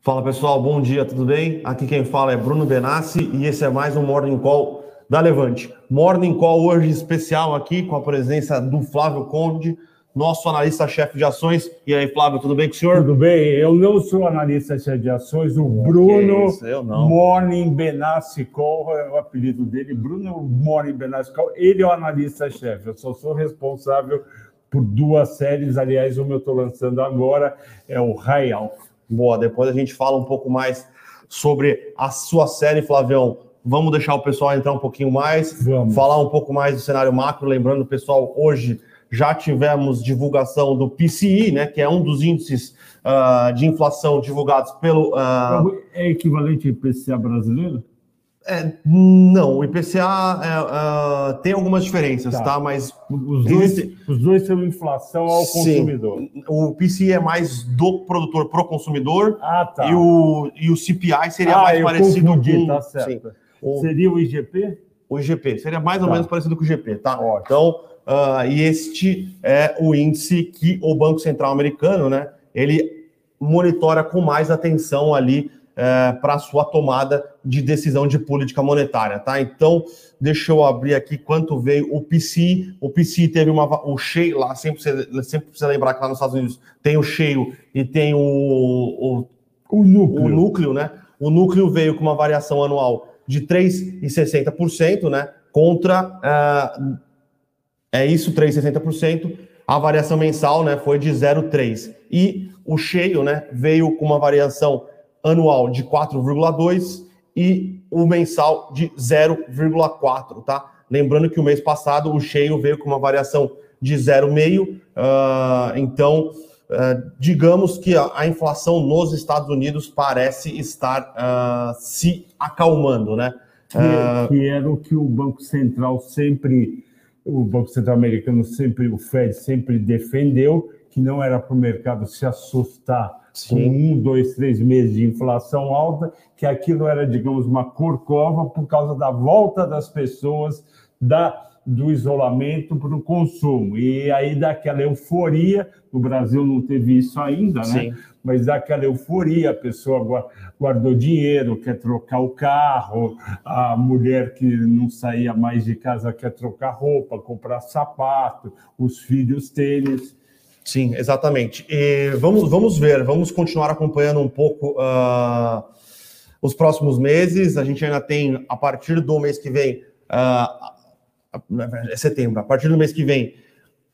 Fala pessoal, bom dia, tudo bem? Aqui quem fala é Bruno Benassi e esse é mais um Morning Call da Levante. Morning Call hoje especial aqui com a presença do Flávio Conde, nosso analista-chefe de ações. E aí, Flávio, tudo bem com o senhor? Tudo bem, eu não sou analista-chefe de ações, o Bruno isso. Morning Benassi Call, é o apelido dele, Bruno Morning Benassi Call, ele é o analista-chefe, eu só sou responsável por duas séries, aliás, uma eu estou lançando agora, é o High Alpha. Boa, depois a gente fala um pouco mais sobre a sua série, Flavião. Vamos deixar o pessoal entrar um pouquinho mais, Vamos. falar um pouco mais do cenário macro. Lembrando, pessoal, hoje já tivemos divulgação do PCI, né, que é um dos índices uh, de inflação divulgados pelo. Uh... É equivalente ao IPCA brasileiro? É, não, o IPCA é, uh, tem algumas diferenças, tá? tá? Mas os dois, existe... os dois são inflação ao Sim. consumidor. O PCI é mais do produtor pro consumidor ah, tá. e, o, e o CPI seria ah, mais parecido confundi, com. Tá certo. O... Seria o IGP? O IGP seria mais ou tá. menos parecido com o IGP, tá? Ótimo. Então, uh, e este é o índice que o Banco Central Americano, né? Ele monitora com mais atenção ali é, para a sua tomada de decisão de política monetária, tá? Então, deixa eu abrir aqui quanto veio o PCI. O PCI teve uma, o cheio lá, sempre, sempre precisa lembrar que lá nos Estados Unidos tem o cheio e tem o, o, o, núcleo. o núcleo, né? O núcleo veio com uma variação anual de 3,60%, né? Contra, uh, é isso, 3,60%. A variação mensal, né, foi de 0,3%. E o cheio, né, veio com uma variação anual de 4,2 e o mensal de 0,4, tá? Lembrando que o mês passado o cheio veio com uma variação de 0,5, uh, então uh, digamos que a, a, inflação nos Estados Unidos parece estar uh, se acalmando, né? Que, que, era o que o Banco Central sempre, o Banco Central americano sempre, o Fed sempre defendeu, que não era para o mercado se assustar Sim. com um, dois, três meses de inflação alta, que aquilo era, digamos, uma corcova por causa da volta das pessoas da, do isolamento para o consumo. E aí daquela euforia, o Brasil não teve isso ainda, né? Sim. Mas daquela euforia, a pessoa guardou dinheiro, quer trocar o carro, a mulher que não saía mais de casa quer trocar roupa, comprar sapato, os filhos tênis. Sim, exatamente. E vamos, vamos ver, vamos continuar acompanhando um pouco uh, os próximos meses. A gente ainda tem, a partir do mês que vem, uh, é setembro, a partir do mês que vem,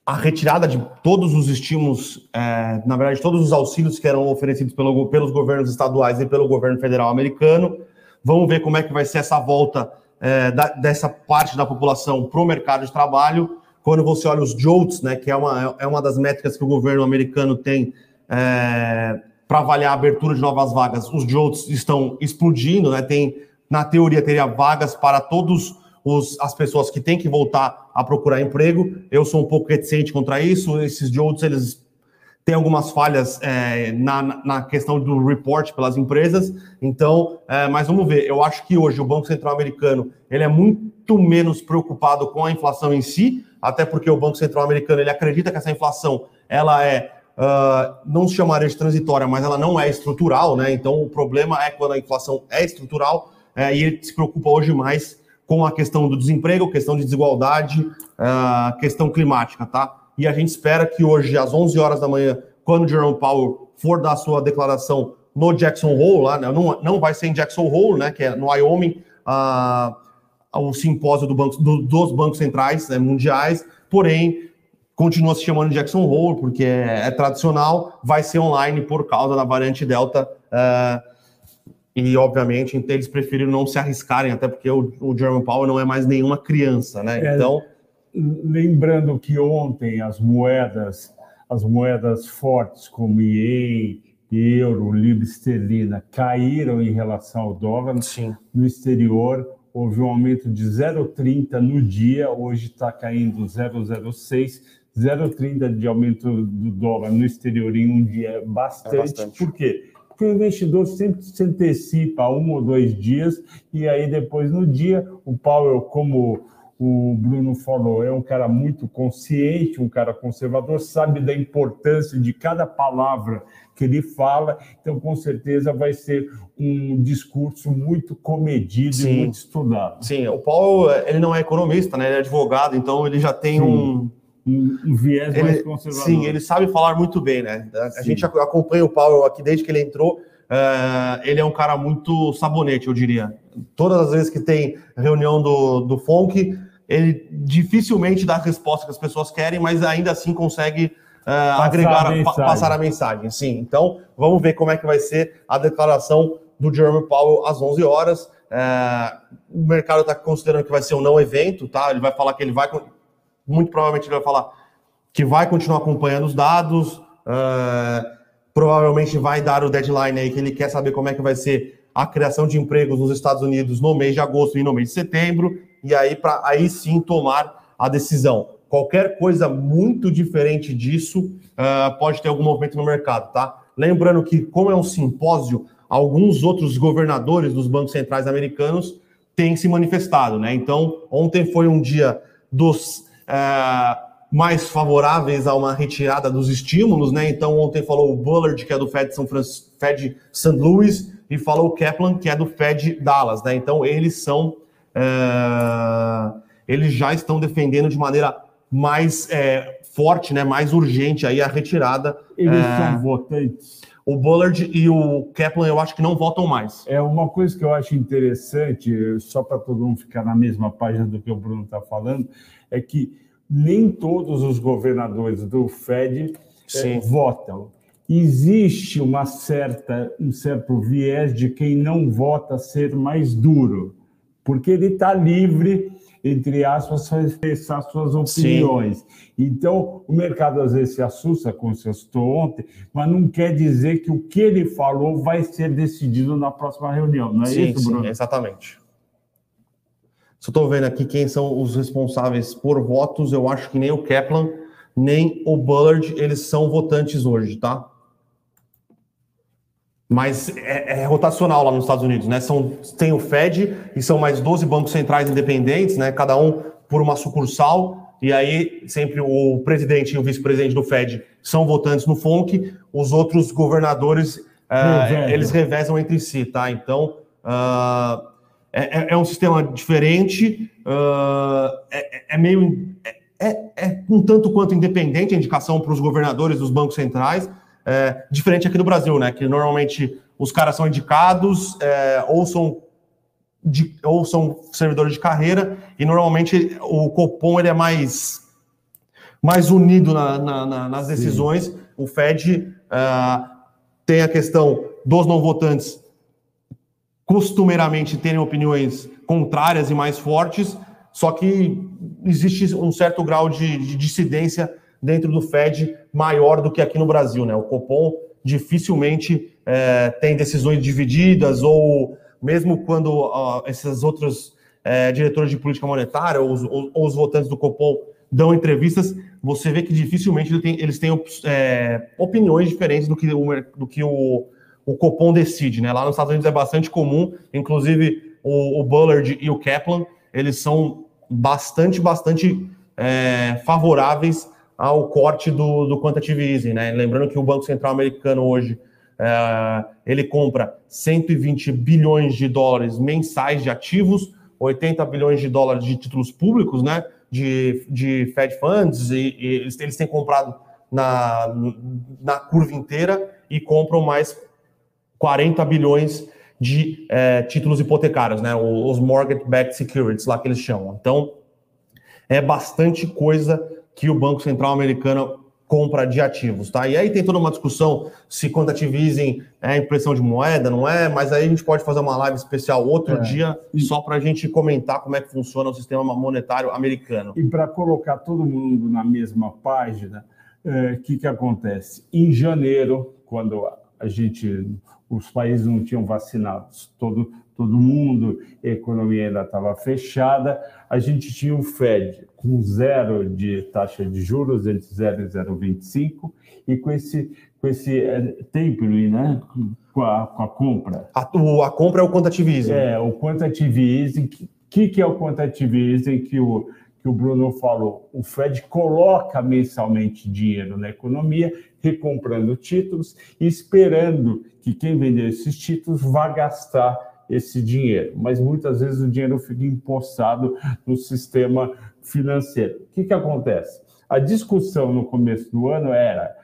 a retirada de todos os estímulos, é, na verdade, todos os auxílios que eram oferecidos pelo, pelos governos estaduais e pelo governo federal americano. Vamos ver como é que vai ser essa volta é, da, dessa parte da população para o mercado de trabalho quando você olha os JOLTS, né, que é uma, é uma das métricas que o governo americano tem é, para avaliar a abertura de novas vagas, os JOLTS estão explodindo, né? Tem, na teoria, teria vagas para todos os, as pessoas que têm que voltar a procurar emprego. Eu sou um pouco reticente contra isso. Esses JOLTS, eles têm algumas falhas é, na, na questão do report pelas empresas. Então, é, mas vamos ver. Eu acho que hoje o Banco Central americano ele é muito menos preocupado com a inflação em si, até porque o Banco Central americano ele acredita que essa inflação ela é uh, não se chamaria de transitória, mas ela não é estrutural, né? Então o problema é quando a inflação é estrutural uh, e ele se preocupa hoje mais com a questão do desemprego, questão de desigualdade, uh, questão climática, tá? E a gente espera que hoje, às 11 horas da manhã, quando o Jerome Powell for dar sua declaração no Jackson Hole, lá, né? não, não vai ser em Jackson Hole, né? Que é no Wyoming. Uh, o simpósio do banco, do, dos bancos centrais né, mundiais, porém continua se chamando Jackson Hole, porque é, é, tradicional, vai ser online por causa da variante Delta. Uh, e, obviamente, então, eles preferiram não se arriscarem, até porque o, o Jerome Powell não é mais nenhuma criança, né? É, então. Lembrando que ontem as moedas, as moedas fortes como IEM, euro, libra esterlina, caíram em relação ao dólar Sim. no exterior houve um aumento de 0,30 no dia, hoje está caindo 0,06. 0,30 de aumento do dólar no exterior em um dia é bastante. É bastante. Por quê? Porque o investidor sempre se antecipa um ou dois dias, e aí depois no dia, o Powell, como o Bruno falou, é um cara muito consciente, um cara conservador, sabe da importância de cada palavra que ele fala, então com certeza vai ser um discurso muito comedido Sim. e muito estudado. Sim, o Paulo, ele não é economista, né? Ele é advogado, então ele já tem Sim. um um, viés ele, mais conservador. Sim, ele sabe falar muito bem, né? A, a gente acompanha o Paulo aqui desde que ele entrou. Uh, ele é um cara muito sabonete, eu diria. Todas as vezes que tem reunião do, do FONC, ele dificilmente dá a resposta que as pessoas querem, mas ainda assim consegue uh, agregar, a pa, passar a mensagem. Sim, então vamos ver como é que vai ser a declaração do Jeremy Powell às 11 horas. Uh, o mercado está considerando que vai ser um não evento, tá? Ele vai falar que ele vai, muito provavelmente ele vai falar que vai continuar acompanhando os dados, uh, provavelmente vai dar o deadline aí que ele quer saber como é que vai ser a criação de empregos nos Estados Unidos no mês de agosto e no mês de setembro e aí para aí sim tomar a decisão. Qualquer coisa muito diferente disso uh, pode ter algum movimento no mercado, tá? Lembrando que, como é um simpósio, alguns outros governadores dos bancos centrais americanos têm se manifestado, né? Então, ontem foi um dia dos uh, mais favoráveis a uma retirada dos estímulos, né? Então, ontem falou o Bullard, que é do Fed São Francisco, Fed St. Louis, e falou o Kaplan, que é do Fed Dallas, né? Então, eles são é, eles já estão defendendo de maneira mais é, forte, né, mais urgente aí a retirada. Eles é, são votantes. O Bullard e o Kaplan eu acho que não votam mais. É uma coisa que eu acho interessante, só para todo mundo ficar na mesma página do que o Bruno está falando, é que nem todos os governadores do Fed é, votam. Existe uma certa, um certo viés de quem não vota ser mais duro porque ele está livre, entre aspas, para expressar suas opiniões. Sim. Então, o mercado às vezes se assusta, como se assustou ontem, mas não quer dizer que o que ele falou vai ser decidido na próxima reunião, não é sim, isso, Bruno? Sim, exatamente. Se eu estou vendo aqui quem são os responsáveis por votos, eu acho que nem o Kaplan, nem o Bullard, eles são votantes hoje, tá? Mas é, é, rotacional lá nos Estados Unidos, né? São, tem o Fed e são mais 12 bancos centrais independentes, né? Cada um por uma sucursal. E aí, sempre o presidente e o vice-presidente do Fed são votantes no FONC, os outros governadores, uh, eles revezam entre si, tá? Então, uh, é, é, um sistema diferente, uh, é, é, meio. É, é um tanto quanto independente a indicação para os governadores dos bancos centrais, é, diferente aqui do Brasil, né? Que normalmente os caras são indicados é, ou são de, ou são servidores de carreira e normalmente o Copom ele é mais mais unido na, na, na, nas decisões. Sim. O Fed uh, tem a questão dos não votantes costumeiramente terem opiniões contrárias e mais fortes, só que existe um certo grau de, de dissidência dentro do Fed maior do que aqui no Brasil. Né? O Copom dificilmente é, tem decisões divididas, ou mesmo quando uh, esses outros é, diretores de política monetária ou os, ou, ou os, votantes do Copom dão entrevistas, você vê que dificilmente ele tem, eles têm é, opiniões diferentes do que o, do que o, o Copom decide. Né? Lá nos Estados Unidos é bastante comum, inclusive o, o Bullard e o Kaplan, eles são bastante, bastante é, favoráveis ao corte do, do quantitative easing, né? Lembrando que o Banco Central americano hoje é, ele compra 120 bilhões de dólares mensais de ativos, 80 bilhões de dólares de títulos públicos, né? De, de Fed Funds, e, e eles, eles têm comprado na, na curva inteira e compram mais 40 bilhões de é, títulos hipotecários, né? Os mortgage-backed securities, lá que eles chamam. Então, é bastante coisa que o Banco Central americano compra de ativos, tá? E aí tem toda uma discussão se quantitative easing é impressão de moeda, não é? Mas aí a gente pode fazer uma live especial outro é. dia só para a gente comentar como é que funciona o sistema monetário americano. E para colocar todo mundo na mesma página, o é, que, que acontece? Em janeiro, quando a gente, os países não tinham vacinados, todo, todo mundo, a economia ainda estava fechada, a gente tinha o Fed com zero de taxa de juros, entre 0 e 0,25, e com esse, com esse é, tapering, né? Com a, com a compra. A, o, a compra é o quantitative easing. É, o quantitative easing, que, que, que é o quantitative easing que o, que o Bruno falou? O Fed coloca mensalmente dinheiro na economia, recomprando títulos, esperando que quem vender esses títulos vá gastar esse dinheiro. Mas muitas vezes o dinheiro fica empossado no sistema financeiro. O que, que acontece? A discussão no começo do ano era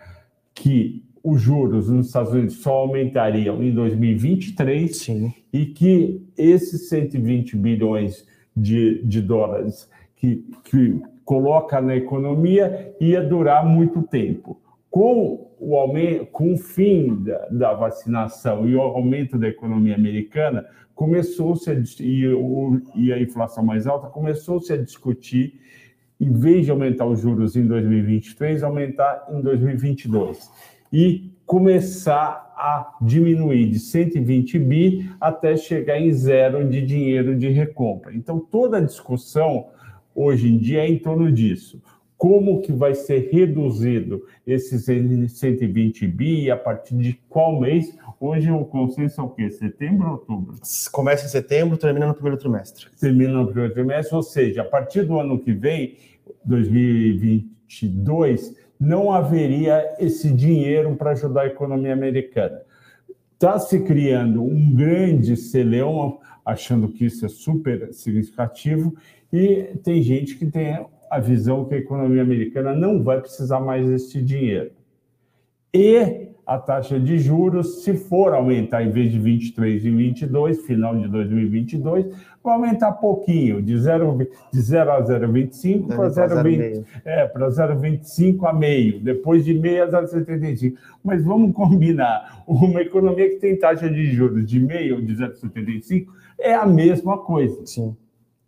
que os juros nos Estados Unidos só aumentariam em 2023 Sim. e que esses 120 bilhões de, de dólares que, que coloca na economia ia durar muito tempo. Com o, aumento, com o fim da, da vacinação e o aumento da economia americana, começou-se a, e, e a inflação mais alta, começou-se a discutir, em vez de aumentar os juros em 2023, aumentar em 2022 e começar a diminuir de 120 bi até chegar em zero de dinheiro de recompra. Então, toda a discussão hoje em dia é em torno disso. Como que vai ser reduzido esses 120 bi e a partir de qual mês? Hoje o consenso é o quê? Setembro ou outubro? Começa em setembro, termina no primeiro trimestre. Termina no primeiro trimestre, ou seja, a partir do ano que vem, 2022, não haveria esse dinheiro para ajudar a economia americana. Está se criando um grande celeuma, achando que isso é super significativo, e tem gente que tem a visão que a economia americana não vai precisar mais desse dinheiro. E a taxa de juros, se for aumentar em vez de 23 em 22, final de 2022, vai aumentar pouquinho, de 0, de 0 a 0,25 para 0,25 é, para 0,25 a meio, depois de meio a 0,75. Mas vamos combinar, uma economia que tem taxa de juros de meio de 0,75 é a mesma coisa. Sim.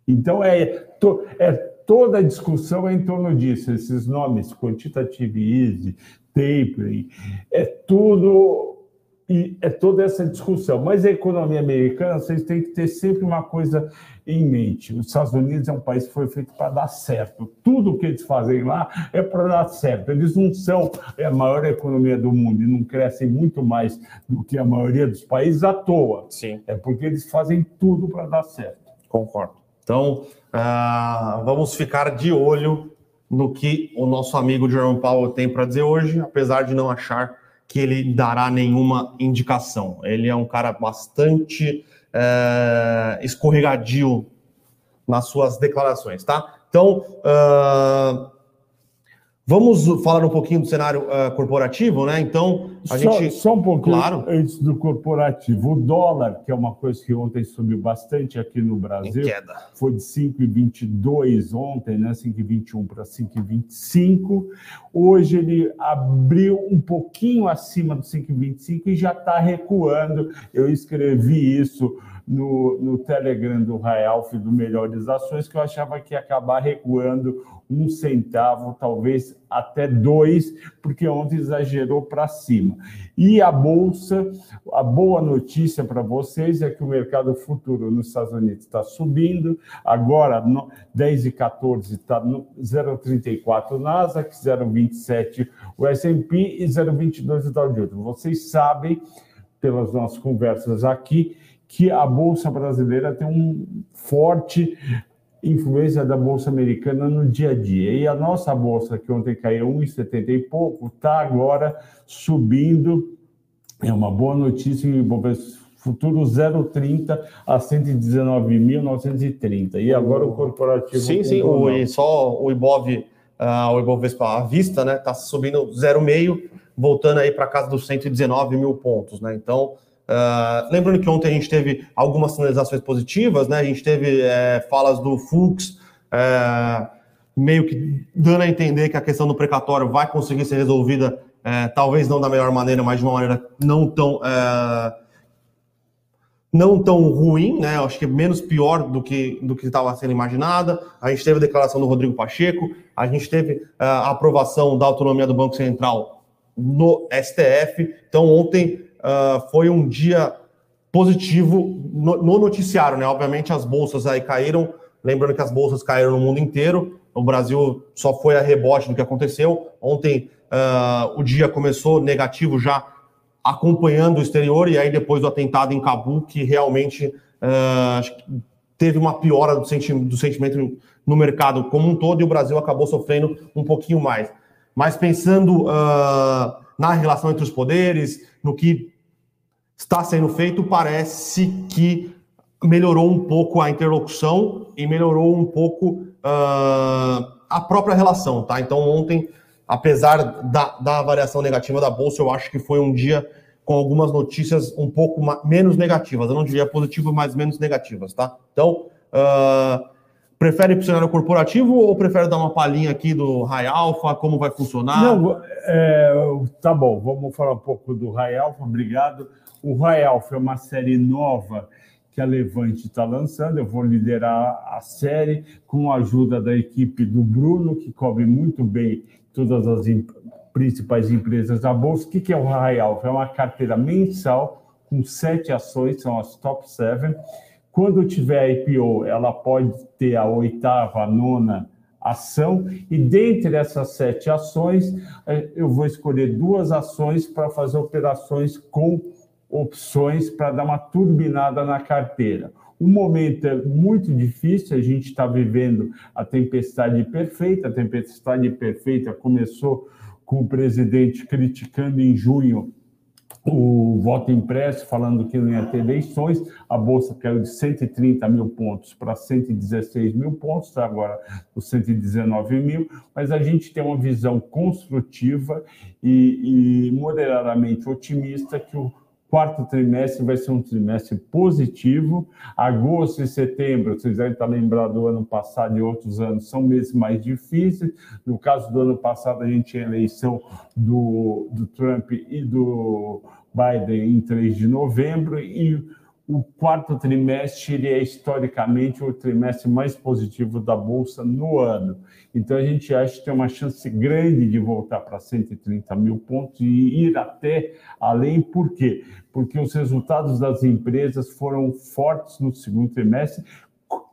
Então, é, to, é toda a discussão é em torno disso, esses nomes, quantitative easy, tapering, é tudo e é toda essa discussão. Mas a economia americana, vocês têm que ter sempre uma coisa em mente. Os Estados Unidos é um país que foi feito para dar certo. Tudo que eles fazem lá é para dar certo. Eles não são a maior economia do mundo e não crescem muito mais do que a maioria dos países à toa. Sim. É porque eles fazem tudo para dar certo. Concordo. Então, uh, vamos ficar de olho no que o nosso amigo Jerome Powell tem para dizer hoje, apesar de não achar que ele dará nenhuma indicação. Ele é um cara bastante é, escorregadio nas suas declarações, tá? Então, uh, Vamos falar um pouquinho do cenário uh, corporativo, né? Então, a só, gente. Só um pouquinho claro. antes do corporativo. O dólar, que é uma coisa que ontem subiu bastante aqui no Brasil, foi de 5,22 ontem, né? 5,21 para 5,25. Hoje ele abriu um pouquinho acima do 5,25 e já está recuando. Eu escrevi isso no, no Telegram do Ralph do Melhores Ações, que eu achava que ia acabar recuando um centavo, talvez até dois, porque ontem exagerou para cima. E a Bolsa, a boa notícia para vocês é que o mercado futuro nos Estados Unidos está subindo, agora 10 e 14 está no 0,34 Nasdaq, 0,27 o S&P e 0,22 o Dow Jones. Vocês sabem, pelas nossas conversas aqui, que a Bolsa brasileira tem um forte influência da Bolsa Americana no dia a dia. E a nossa Bolsa, que ontem caiu 1,70 e pouco, está agora subindo. É uma boa notícia em futuro 0,30 a 119.930. E agora o corporativo... Sim, sim, o, e só o Ibov, uh, o Ibovespa à vista, né, está subindo 0,5, voltando aí para casa dos 119 mil pontos, né? Então, Uh, lembrando que ontem a gente teve algumas sinalizações positivas, né? A gente teve é, falas do Fux, é, meio que dando a entender que a questão do precatório vai conseguir ser resolvida, é, talvez não da melhor maneira, mas de uma maneira não tão não tão ruim, né? Acho que menos pior do que do que estava sendo imaginada. A gente teve a declaração do Rodrigo Pacheco, a gente teve a aprovação da autonomia do Banco Central no STF. Então ontem uh, foi um dia positivo no, no, noticiário, né? Obviamente as bolsas aí caíram, lembrando que as bolsas caíram no mundo inteiro, o Brasil só foi a rebote do que aconteceu. Ontem uh, o dia começou negativo já acompanhando o exterior, e aí depois do atentado em Cabul, que realmente uh, teve uma piora do, senti do sentimento no mercado como um todo e o Brasil acabou sofrendo um pouquinho mais. Mas pensando uh, na relação entre os poderes, no que está sendo feito, parece que melhorou um pouco a interlocução e melhorou um pouco uh, a própria relação, tá? Então ontem, apesar da, da variação negativa da bolsa, eu acho que foi um dia com algumas notícias um pouco menos negativas. Eu não diria positivas, mas menos negativas, tá? Então, uh, Prefere para o cenário corporativo ou prefere dar uma palhinha aqui do Rai Alpha, como vai funcionar? Não, é, tá bom, vamos falar um pouco do Rai Alpha, obrigado. O Rai Alpha é uma série nova que a Levante está lançando. Eu vou liderar a série com a ajuda da equipe do Bruno, que cobre muito bem todas as principais empresas da Bolsa. O que é o Rai Alpha? É uma carteira mensal com sete ações, são as top seven quando tiver IPO, ela pode ter a oitava, a nona ação, e dentre essas sete ações, é, eu vou escolher duas ações para fazer operações com opções para dar uma turbinada na carteira. O momento é muito difícil, a gente está vivendo a tempestade perfeita. A tempestade perfeita começou com o presidente criticando em junho o voto impresso, falando que não ia ter eleições, a Bolsa caiu de 130 mil pontos para 116 mil pontos, agora os 119 mil, mas a gente tem uma visão construtiva e, e moderadamente otimista que o quarto trimestre vai ser um trimestre positivo. Agosto e setembro, vocês devem estar lembrados do ano passado e outros anos, são meses mais difíceis. No caso do ano passado, a gente tinha eleição do, do Trump e do Biden em 3 de novembro, e o quarto trimestre ele é historicamente o trimestre mais positivo da Bolsa no ano. Então, a gente acha que tem uma chance grande de voltar para 130 mil pontos e ir até além. Por quê? Porque os resultados das empresas foram fortes no segundo trimestre,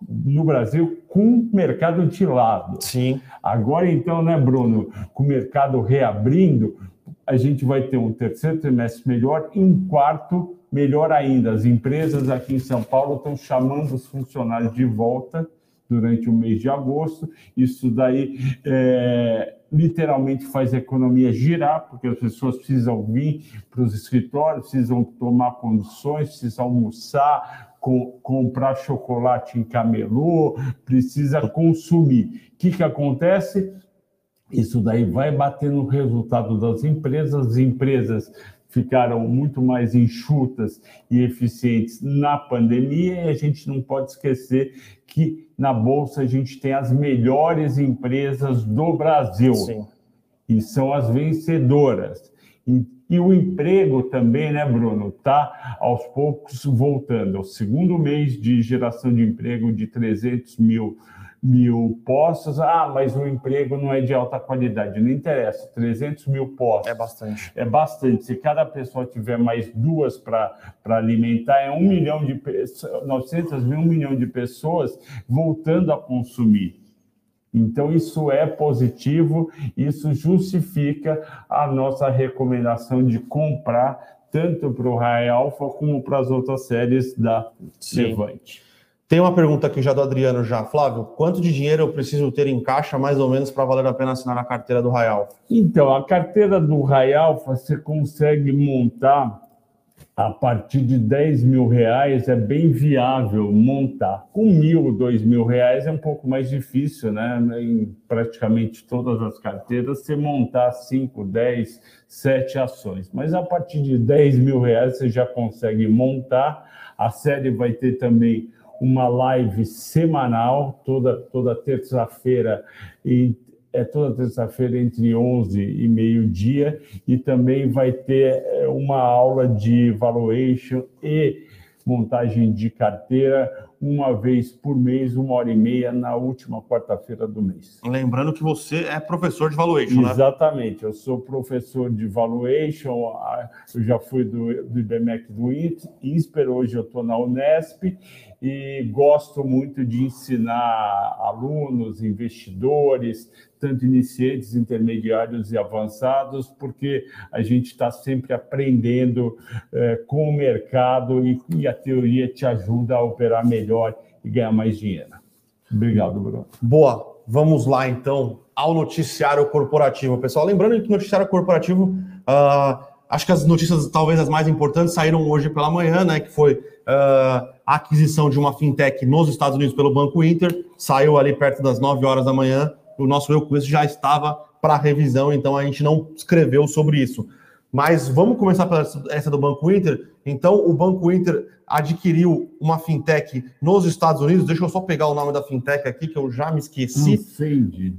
no Brasil com mercado de lado. Sim. Agora, então, né, Bruno, com o mercado reabrindo, a gente vai ter um terceiro trimestre melhor e um quarto melhor ainda. As empresas aqui em São Paulo estão chamando os funcionários de volta durante o mês de agosto. Isso daí é, literalmente faz a economia girar, porque as pessoas precisam vir para os escritórios, precisam tomar condições, precisam almoçar, com, comprar chocolate em camelô, precisa consumir. O que, que acontece? Isso daí vai bater no resultado das empresas, as empresas ficaram muito mais enxutas e eficientes na pandemia, e a gente não pode esquecer que na Bolsa a gente tem as melhores empresas do Brasil. Sim. E são as vencedoras. E, e o emprego também, né, Bruno, está aos poucos voltando. É o segundo mês de geração de emprego de 300 mil mil postos. Ah, mas o emprego não é de alta qualidade. Não interessa. 300 mil postos. É bastante. É bastante. Se cada pessoa tiver mais duas para alimentar, é um milhão de pessoas, 900 mil, um milhão de pessoas voltando a consumir. Então, isso é positivo, isso justifica a nossa recomendação de comprar tanto para o Rai Alpha como para as outras séries da Sim. Levante. Tem uma pergunta aqui já do Adriano já. Flávio, quanto de dinheiro eu preciso ter em caixa, mais ou menos, para valer a pena assinar a carteira do Rai Alpha? Então, a carteira do Rai Alpha você consegue montar a partir de 10 mil reais, é bem viável montar. Com mil, dois mil reais é um pouco mais difícil, né? Em praticamente todas as carteiras, você montar 5, 10, 7 ações. Mas a partir de 10 mil reais você já consegue montar. A série vai ter também uma live semanal, toda, toda terça-feira, é toda terça-feira entre 11 e meio-dia, e também vai ter é, uma aula de valuation e montagem de carteira uma vez por mês, uma hora e meia, na última quarta-feira do mês. Lembrando que você é professor de valuation, né? Exatamente, eu sou professor de valuation, eu já fui do, do IBMEC do INSPER, hoje eu estou na Unesp, e gosto muito de ensinar alunos, investidores, tanto iniciantes, intermediários e avançados, porque a gente está sempre aprendendo é, com o mercado e, e, a teoria te ajuda a operar melhor e ganhar mais dinheiro. Obrigado, Bruno. Boa. Vamos lá, então, ao noticiário corporativo. Pessoal, lembrando que noticiário corporativo, uh, acho que as notícias, talvez as mais importantes, saíram hoje pela manhã, né? Que foi uh, a aquisição de uma fintech nos Estados Unidos pelo Banco Inter. Saiu ali perto das 9 horas da manhã. O nosso eu com já estava para revisão, então a gente não escreveu sobre isso. Mas vamos começar pela essa do Banco Inter. Então, o Banco Inter adquiriu uma fintech nos Estados Unidos. Deixa eu só pegar o nome da fintech aqui, que eu já me esqueci. Unsend.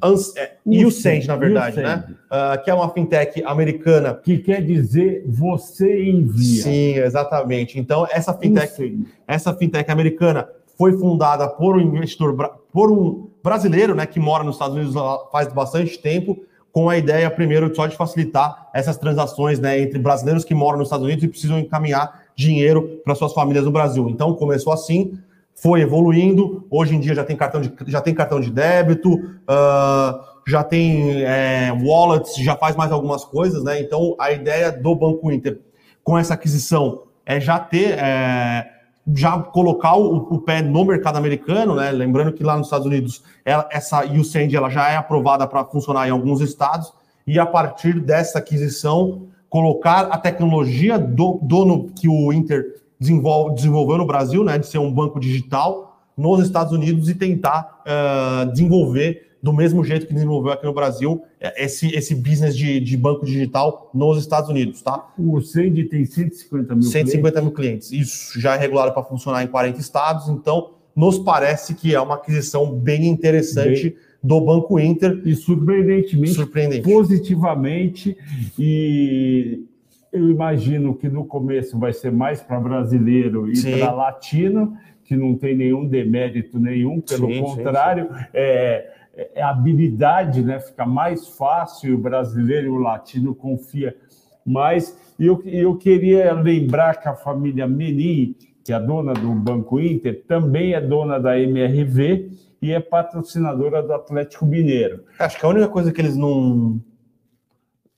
é, na verdade, né? Uh, que é uma fintech americana. Que quer dizer você envia. Sim, exatamente. Então, essa fintech, essa fintech americana foi fundada por um investidor, por um brasileiro, né, que mora nos Estados Unidos faz bastante tempo com a ideia, primeiro, só de facilitar essas transações né, entre brasileiros que moram nos Estados Unidos e precisam encaminhar dinheiro para suas famílias no Brasil. Então, começou assim, foi evoluindo. Hoje em dia já tem cartão de, já tem cartão de débito, uh, já tem é, wallets, já faz mais algumas coisas. Né? Então, a ideia do Banco Inter com essa aquisição é já ter. É, já colocar o, o, pé no mercado americano, né? Lembrando que lá nos Estados Unidos ela, essa USAID ela já é aprovada para funcionar em alguns estados e a partir dessa aquisição colocar a tecnologia do dono que o Inter desenvolve, desenvolveu no Brasil, né? De ser um banco digital nos Estados Unidos e tentar uh, desenvolver do mesmo jeito que desenvolveu aqui no Brasil é, esse, esse business de, de banco digital nos Estados Unidos, tá? O Send tem 150 mil 150 clientes. mil clientes. Isso já é regulado para funcionar em 40 estados, então nos parece que é uma aquisição bem interessante. Bem do Banco Inter. E surpreendentemente, Surpreendente. positivamente. E eu imagino que no começo vai ser mais para brasileiro e para latino, que não tem nenhum demérito nenhum, pelo sim, contrário. Sim, sim. É, é, a habilidade né, fica mais fácil, o brasileiro e o latino confia mais. E eu, eu queria lembrar que a família Menin, que é dona do Banco Inter, também é dona da MRV e é patrocinadora do Atlético Mineiro. Acho que a única coisa que eles não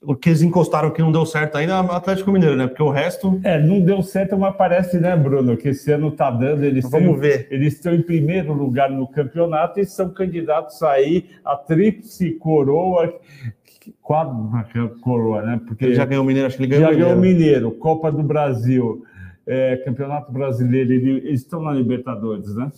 o que eles encostaram que não deu certo ainda é o Atlético Mineiro, né? Porque o resto. É, não deu certo, mas parece, né, Bruno, que esse ano tá dando. Eles Vamos ver. Eles estão em primeiro lugar no campeonato e são candidatos aí a tríplice coroa. Quadra coroa, né? Porque ele já ganhou o Mineiro, acho que ele ganhou já o Mineiro. ganhou o Mineiro, Copa do Brasil, é, Campeonato Brasileiro, eles estão na Libertadores, né?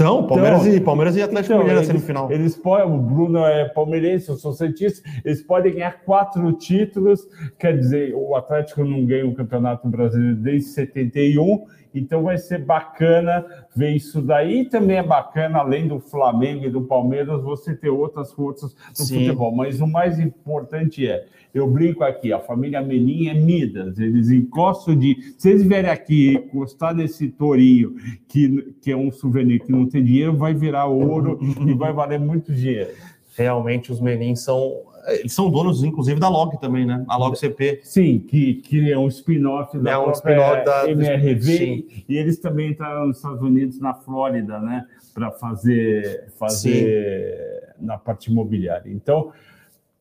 Então, Palmeiras, então, e, Palmeiras e Atlético então, Mineiro na semifinal. Eles podem, o Bruno é palmeirense, eu sou cientista, eles podem ganhar quatro títulos, quer dizer, o Atlético não ganha o Campeonato Brasileiro desde 71, então vai ser bacana ver isso daí. Também é bacana, além do Flamengo e do Palmeiras, você ter outras forças no Sim. futebol. Mas o mais importante é, eu brinco aqui, a família Menin é Midas, eles encostam de. Se eles vierem aqui encostar nesse tourinho, que, que é um souvenir que não tem dinheiro, vai virar ouro e vai valer muito dinheiro. Realmente os Menin são eles são donos, inclusive, da Log também, né? A Log CP. Sim, que, que é um spin-off da, é um spin da MRV. Sim. E eles também entraram nos Estados Unidos, na Flórida, né? Para fazer, fazer na parte imobiliária. Então,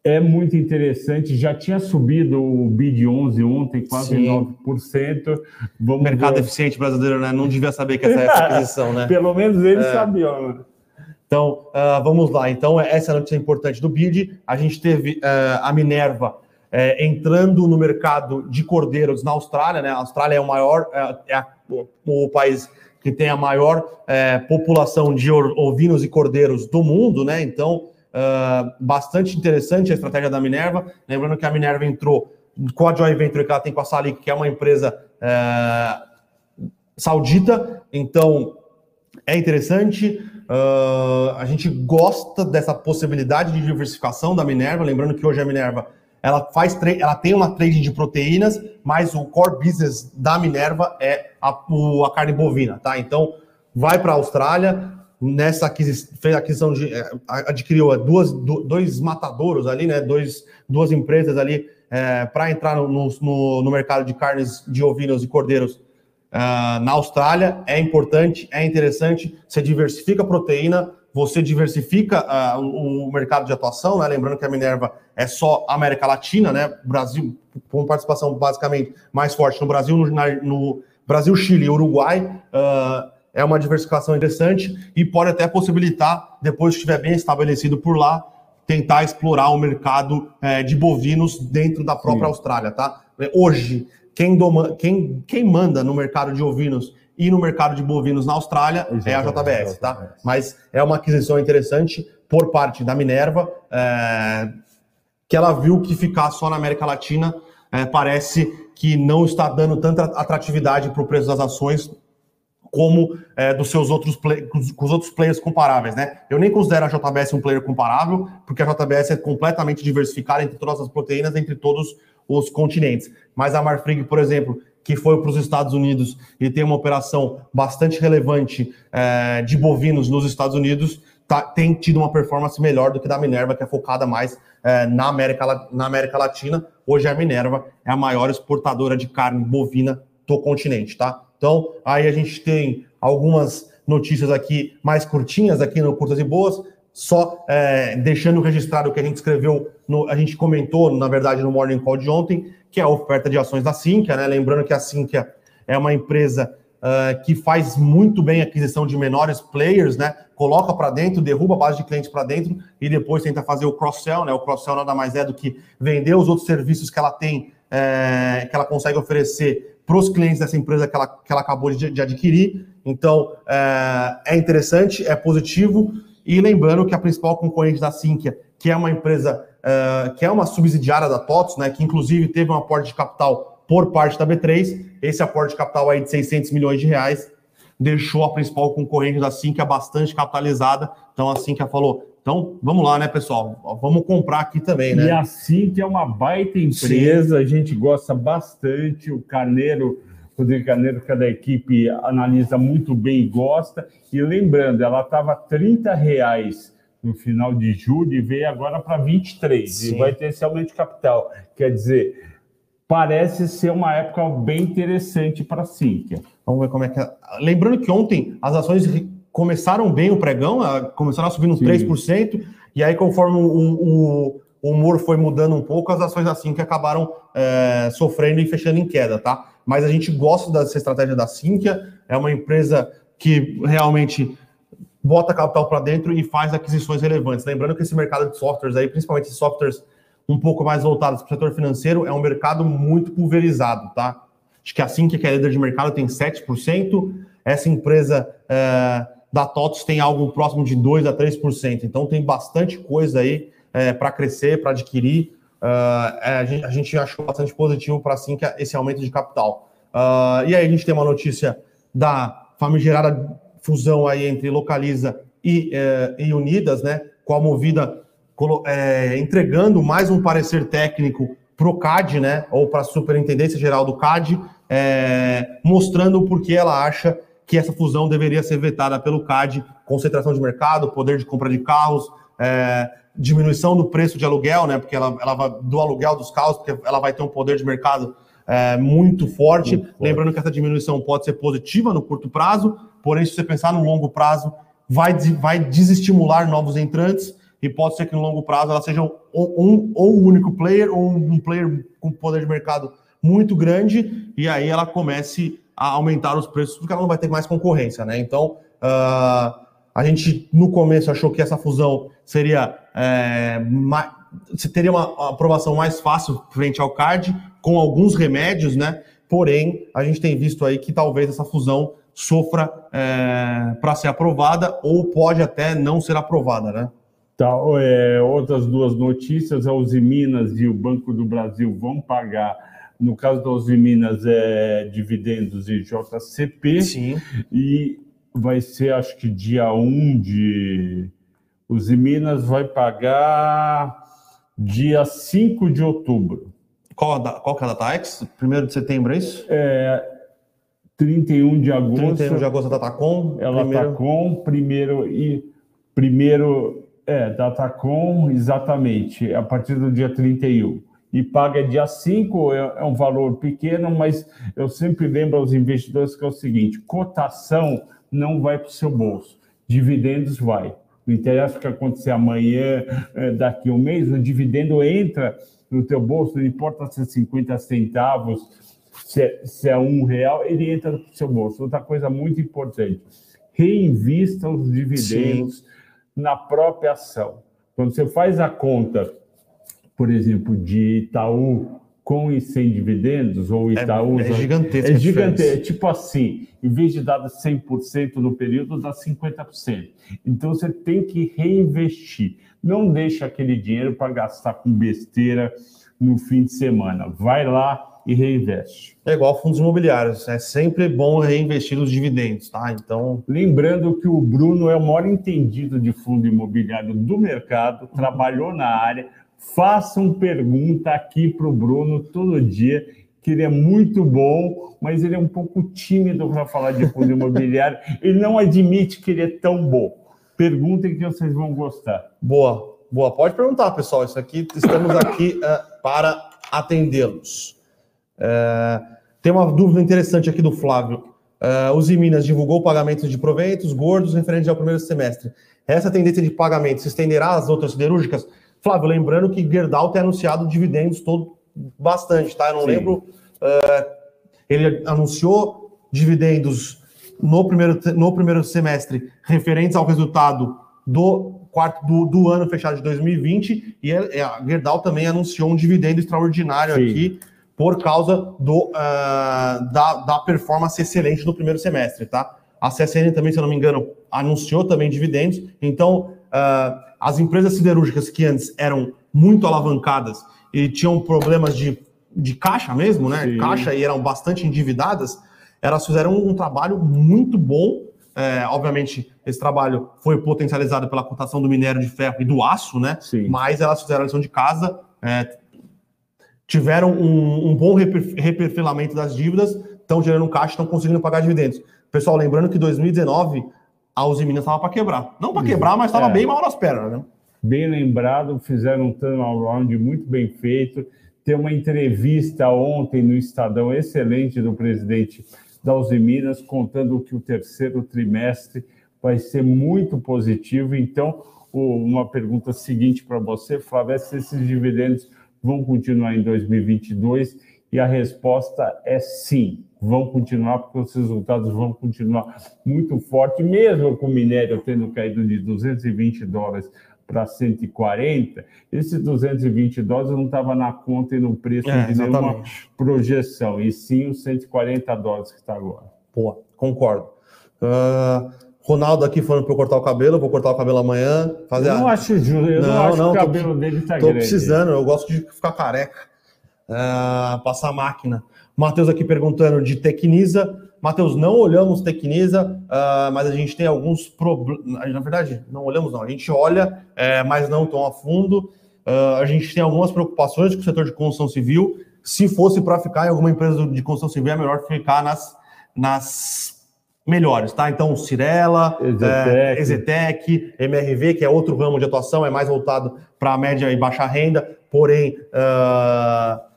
é muito interessante. Já tinha subido o BID 11 ontem, quase Sim. 9%. Vamos Mercado ver... eficiente brasileiro, né? Não devia saber que essa é a aquisição, né? Pelo menos eles é. sabiam, né? Então, uh, vamos lá. Então, essa é a notícia importante do BID. A gente teve uh, a Minerva uh, entrando no mercado de cordeiros na Austrália. Né? A Austrália é o maior, é a, o país que tem a maior população de ovinos e cordeiros do mundo. Né? Então, bastante interessante a estratégia da Minerva. Lembrando que a Minerva entrou com a Joy Venture que ela tem com a Salik, que é uma empresa saudita. Então, é interessante. Uh, a gente gosta dessa possibilidade de diversificação da Minerva, lembrando que hoje a Minerva ela faz ela tem uma trading de proteínas, mas o core business da Minerva é a, o, a carne bovina, tá? Então vai para a Austrália, nessa aquisição, fez aquisição de é, adquiriu duas, dois matadouros ali, né? Dois, duas empresas ali é, para entrar no, no, no mercado de carnes de ovinos e cordeiros uh, na Austrália. É importante, é interessante. Você diversifica a proteína, você diversifica uh, o, mercado de atuação, né? Lembrando que a Minerva é só América Latina, né? Brasil, com participação basicamente mais forte no Brasil, no, no Brasil, Chile e Uruguai. Uh, é uma diversificação interessante e pode até possibilitar, depois que estiver bem estabelecido por lá, tentar explorar o mercado é, de bovinos dentro da própria Sim. Austrália, tá? Hoje, quem, doma, quem, quem manda no mercado de ovinos e no mercado de bovinos na Austrália Exatamente. é a JBS, tá? Mas é uma aquisição interessante por parte da Minerva, é, que ela viu que ficar só na América Latina é, parece que não está dando tanta atratividade para o preço das ações como é, dos seus outros play, com os outros players comparáveis, né? Eu nem considero a JBS um player comparável, porque a JBS é completamente diversificada entre todas as proteínas, entre todos os continentes. Mas a Marfrig, por exemplo, que foi para os Estados Unidos e tem uma operação bastante relevante é, de bovinos nos Estados Unidos, tá, tem tido uma performance melhor do que da Minerva, que é focada mais é, na, América, na América Latina. Hoje a Minerva é a maior exportadora de carne bovina do continente, tá? Então, aí a gente tem algumas notícias aqui mais curtinhas aqui no Curtas e Boas, só é, deixando registrado o que a gente escreveu, no, a gente comentou, na verdade, no Morning Call de ontem, que é a oferta de ações da Sinqia, né? Lembrando que a Sinqia é uma empresa uh, que faz muito bem a aquisição de menores players, né? Coloca para dentro, derruba a base de clientes para dentro e depois tenta fazer o cross-sell, né? O cross-sell nada mais é do que vender os outros serviços que ela tem, é, que ela consegue oferecer para os clientes dessa empresa que ela, que ela acabou de, de adquirir. Então, é, é, interessante, é positivo. E lembrando que a principal concorrente da Sinqia, que é uma empresa é, que é uma subsidiária da TOTS, né, que inclusive teve um aporte de capital por parte da B3, esse aporte de capital aí de 600 milhões de reais, deixou a principal concorrente da Sinqia bastante capitalizada. Então a Sinqia falou, então, vamos lá, né, pessoal? Vamos comprar aqui também, né? E assim que é uma baita empresa, Sim. a gente gosta bastante. O Carneiro, Rodrigo Carneiro, que é da equipe, analisa muito bem e gosta. E lembrando, ela estava 30 reais no final de julho e veio agora para 23 Sim. e vai ter esse aumento de capital. Quer dizer, parece ser uma época bem interessante para a Sinqia. Vamos ver como é que é. Lembrando que ontem as ações começaram bem o pregão, começaram a subir uns Sim. 3%, e aí, conforme o, o, o, humor foi mudando um pouco, as ações assim que acabaram é, sofrendo e fechando em queda, tá? Mas a gente gosta dessa estratégia da Sinqia, é uma empresa que realmente bota capital para dentro e faz aquisições relevantes. Lembrando que esse mercado de softwares aí, principalmente softwares um pouco mais voltados para o setor financeiro, é um mercado muito pulverizado, tá? Acho que a Sinqia, que é líder de mercado, tem 7%. Essa empresa é, da TOTOS tem algo próximo de 2% a 3%. Então tem bastante coisa aí é, para crescer, para adquirir. Uh, a, gente, a, gente, achou bastante positivo para assim que esse aumento de capital. Uh, e aí a gente tem uma notícia da famigerada fusão aí entre Localiza e, eh, e Unidas, né? Com a Movida é, entregando mais um parecer técnico para o CAD, né? Ou para a Superintendência Geral do CAD, é, mostrando por que ela acha que essa fusão deveria ser vetada pelo CAD, concentração de mercado, poder de compra de carros, é, diminuição do preço de aluguel, né? Porque ela, ela vai, do aluguel dos carros, porque ela vai ter um poder de mercado é, muito, forte. muito forte. Lembrando que essa diminuição pode ser positiva no curto prazo, porém, se você pensar no longo prazo, vai, vai desestimular novos entrantes e pode ser que no longo prazo ela seja um, um, ou um único player ou um player com poder de mercado muito grande e aí ela comece a aumentar os preços, porque ela não vai ter mais concorrência, né? Então, uh, a gente no começo achou que essa fusão seria é, mais, teria uma aprovação mais fácil frente ao CARD, com alguns remédios, né? Porém, a gente tem visto aí que talvez essa fusão sofra é, para ser aprovada ou pode até não ser aprovada, né? Tá, é, outras duas notícias, a Uzi Minas e o Banco do Brasil vão pagar no caso da Uzi Minas, é dividendos e JCP. Sim. E vai ser, acho que dia 1 de. Uzi Minas vai pagar dia 5 de outubro. Qual, a, qual que é a data X? Primeiro de setembro, é isso? É 31 de agosto. 31 de agosto da Datacom. Ela primeiro... Datacom, primeiro e primeiro é, Datacom, exatamente, a partir do dia 31 e paga dia 5, é, é um valor pequeno, mas eu sempre lembro aos investidores que é o seguinte: cotação não vai para o seu bolso, dividendos vai. Não interessa o que acontecer amanhã, é, daqui a um mês, o dividendo entra no teu bolso, não importa se é 50 centavos, se é, se é um real, ele entra no seu bolso. Outra coisa muito importante, reinvista os dividendos Sim. na própria ação. Quando você faz a conta, por exemplo, de Itaú com e sem dividendos, ou Itaú... É, é gigantesco. É gigantesco. É tipo assim, em vez de dar 100% no período, dá 50%. Então, você tem que reinvestir. Não deixa aquele dinheiro para gastar com besteira no fim de semana. Vai lá e reinveste. É igual fundos imobiliários, é sempre bom reinvestir os dividendos, tá? Então, lembrando que o Bruno é o maior entendido de fundo imobiliário do mercado, trabalhou na área. Façam pergunta aqui para o Bruno todo dia, que ele é muito bom, mas ele é um pouco tímido para falar de fundo imobiliário. Ele não admite que ele é tão bom. Perguntem que vocês vão gostar. Boa, boa. Pode perguntar, pessoal. Isso aqui, estamos aqui uh, para atendê-los. É, tem uma dúvida interessante aqui do Flávio. Uh, Uzi Minas divulgou pagamentos de proventos gordos referentes ao primeiro semestre. Essa tendência de pagamento se estenderá às outras siderúrgicas? Flávio, lembrando que Gerdau tem anunciado dividendos todo bastante, tá? Eu não Sim. lembro. Uh, ele anunciou dividendos no primeiro, no primeiro semestre referentes ao resultado do quarto do, do ano fechado de 2020 e a Gerdau também anunciou um dividendo extraordinário Sim. aqui por causa do, uh, da, da performance excelente do primeiro semestre, tá? A CSN também, se eu não me engano, anunciou também dividendos. Então, uh, as empresas siderúrgicas que antes eram muito alavancadas e tinham problemas de, de caixa mesmo, né? Sim. Caixa e eram bastante endividadas, elas fizeram um trabalho muito bom. É, obviamente, esse trabalho foi potencializado pela cotação do minério de ferro e do aço, né? Sim. Mas elas fizeram a lição de casa, é, tiveram um, um bom reperfilamento das dívidas, estão gerando caixa, estão conseguindo pagar dividendos. Pessoal, lembrando que 2019 a Uzi Minas estava para quebrar. Não para quebrar, mas estava é. bem mal nas pernas, né? Bem lembrado, fizeram um turnaround muito bem feito. Tem uma entrevista ontem no Estadão excelente do presidente da Uzi Minas, contando que o terceiro trimestre vai ser muito positivo. Então, uma pergunta seguinte para você, Flávio, é se esses dividendos vão continuar em 2022? E a resposta é sim, vão continuar, porque os resultados vão continuar muito fortes, mesmo com o minério tendo caído de 220 dólares para 140, esses 220 dólares não estava na conta e no preço é, de nenhuma projeção, e sim os 140 dólares que está agora. Pô, concordo. Uh, Ronaldo aqui falando para eu cortar o cabelo, vou cortar o cabelo amanhã. Fazer eu não a... acho justo, eu não, não acho não, que o cabelo tô, dele está grande. Estou precisando, eu gosto de ficar careca. Uh, passar máquina. Matheus aqui perguntando de Tecnisa. Matheus, não olhamos Tecnisa, uh, mas a gente tem alguns problemas. Na verdade, não olhamos, não. A gente olha, é, mas não tão a fundo. Uh, a gente tem algumas preocupações com o setor de construção civil. Se fosse para ficar em alguma empresa de construção civil, é melhor ficar nas, nas melhores, tá? Então, Cirela, Exetec. É, MRV, que é outro ramo de atuação, é mais voltado para a média e baixa renda, porém uh,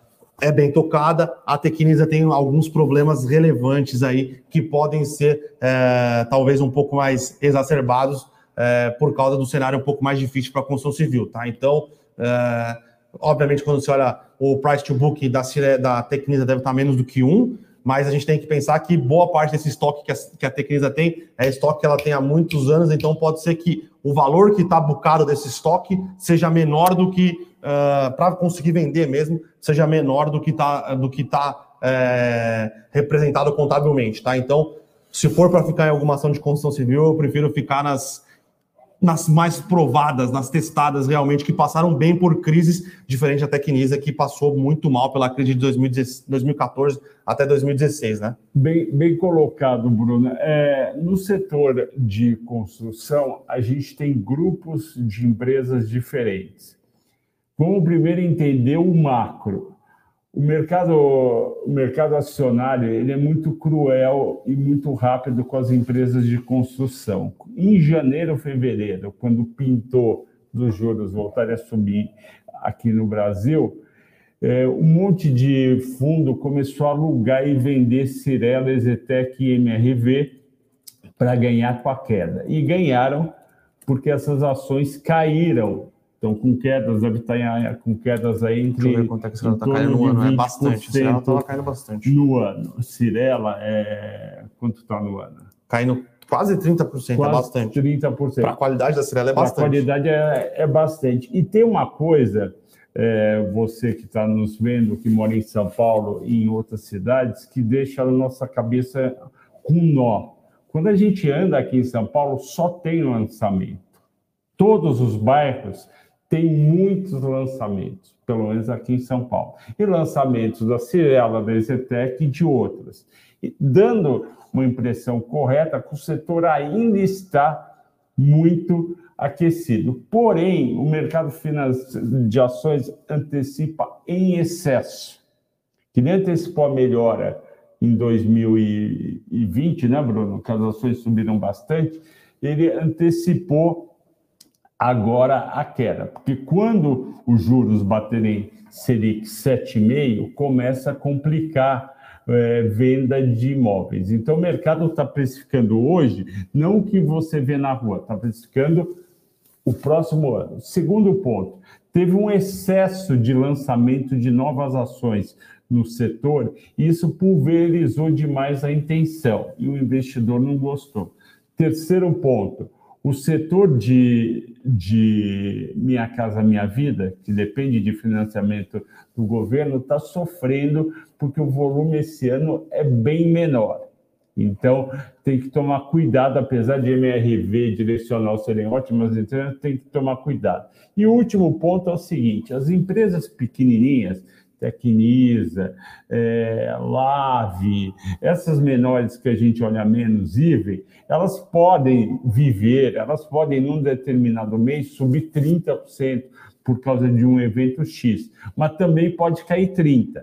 é bem tocada. A Tecnisa tem alguns problemas relevantes aí que podem ser uh, talvez um pouco mais exacerbados uh, por causa do cenário um pouco mais difícil para a construção civil, tá? Então, obviamente, quando você olha o price to book da, da Tecnisa deve estar menos do que um, mas a gente tem que pensar que boa parte desse estoque que a, que a Tecnisa tem é estoque que ela tem há muitos anos, então pode ser que o valor que está bucado desse estoque seja menor do que, uh, ah, para conseguir vender mesmo, seja menor do que está do que tá, é, representado contabilmente, tá? Então, se for para ficar em alguma ação de construção civil, eu prefiro ficar nas nas mais provadas, nas testadas realmente, que passaram bem por crises, diferente da Tecnisa, que passou muito mal pela crise de 2014 até 2016, né? Bem, bem colocado, Bruno. É, no setor de construção, a gente tem grupos de empresas diferentes. Vamos primeiro entender o macro o mercado, o mercado acionário ele é muito cruel e muito rápido com as empresas de construção. Em janeiro, fevereiro, quando pintou dos juros voltarem a subir aqui no Brasil, é, um monte de fundo começou a alugar e vender Cirela, Exetec e MRV para ganhar com a queda. E ganharam porque essas ações caíram então, com quedas, deve estar com quedas aí entre. Deixa eu ver quanto é que está caindo no ano, é bastante. Cirela estava caindo bastante. No ano. Cirela, é... quanto está no ano? Caindo Quase 30%, é Quase é bastante. 30%. Para a qualidade da Cirela é bastante. Para a qualidade é, é bastante. E tem uma coisa, é, você que está nos vendo, que mora em São Paulo e em outras cidades, que deixa a nossa cabeça com nó. Quando a gente anda aqui em São Paulo, só tem lançamento. Todos os bairros têm muitos lançamentos, pelo menos aqui em São Paulo. E lançamentos da Cirela, da Ezetec e de outras. E dando uma impressão correta que o setor ainda está muito aquecido. Porém, o mercado de ações antecipa em excesso, que nem antecipou a melhora em 2020, né, Bruno? Que as ações subiram bastante, ele antecipou agora a queda, porque quando os juros baterem Selic 7,5, começa a complicar é, venda de imóveis. Então, o mercado está precificando hoje, não o que você vê na rua, está precificando o próximo ano. Segundo ponto, teve um excesso de lançamento de novas ações no setor, e isso pulverizou demais a intenção, e o investidor não gostou. Terceiro ponto, o setor de, de Minha Casa Minha Vida, que depende de financiamento do governo, está sofrendo porque o volume esse ano é bem menor. Então, tem que tomar cuidado, apesar de MRV direcional serem ótimas, então tem que tomar cuidado. E o último ponto é o seguinte: as empresas pequenininhas Tecnisa, é, Lave, essas menores que a gente olha menos IVE, elas podem viver, elas podem, num determinado mês, subir 30% por causa de um evento X, mas também pode cair 30%.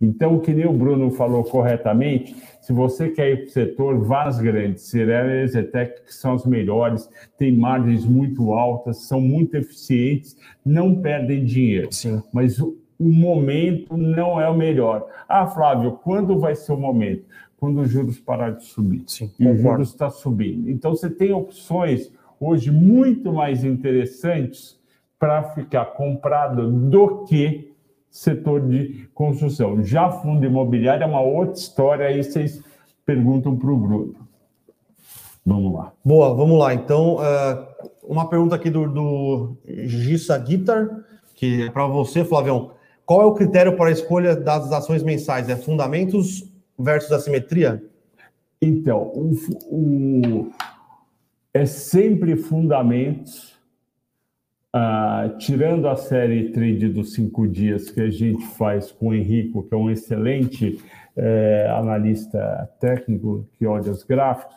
Então, que nem o Bruno falou corretamente, se você quer ir para o setor, vá às grandes. Cirela e Exetec, que são as melhores, têm margens muito altas, são muito eficientes, não perdem dinheiro. Sim. Mas o momento não é o melhor. Ah, Flávio, quando vai ser o momento? Quando os juros parar de subir. Sim, e os juros está subindo. Então, você tem opções hoje muito mais interessantes para ficar comprado do que setor de construção. Já fundo imobiliário é uma outra história, aí vocês perguntam para o Bruno. Vamos lá. Boa, vamos lá. Então, uh, uma pergunta aqui do, do Gissa Guitar, que é para você, Flavião. Qual é o critério para a escolha das ações mensais? É fundamentos versus assimetria? Então, o, o, é sempre fundamentos, ah, tirando a série trade dos cinco dias que a gente faz com o Henrico, que é um excelente é, analista técnico que olha os gráficos,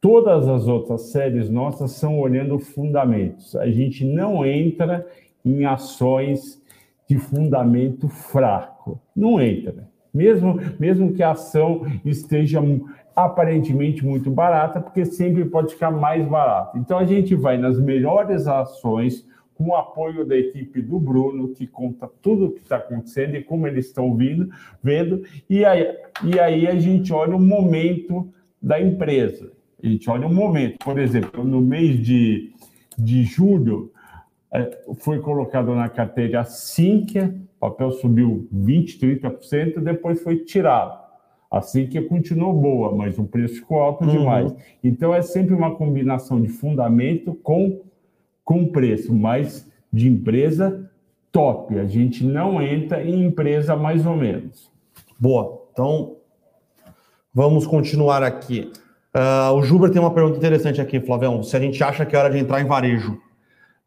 todas as outras séries nossas são olhando fundamentos. A gente não entra em ações de fundamento fraco. Não entra. Mesmo, mesmo que a ação esteja aparentemente muito barata, porque sempre pode ficar mais barata. Então a gente vai nas melhores ações com o apoio da equipe do Bruno, que conta tudo o que está acontecendo e como eles estão vindo, vendo, e aí, e aí a gente olha o momento da empresa. A gente olha o momento. Por exemplo, no mês de, de julho, foi colocado na carteira Sinqia, o papel subiu 20%, 30%, depois foi tirado. A Sinqia continuou boa, mas o preço ficou alto uhum. demais. Então é sempre uma combinação de fundamento com, com preço, mas de empresa top. A gente não entra em empresa mais ou menos. Boa. Então, vamos continuar aqui. Uh, o Juber tem uma pergunta interessante aqui, Flavião. Se a gente acha que é hora de entrar em varejo.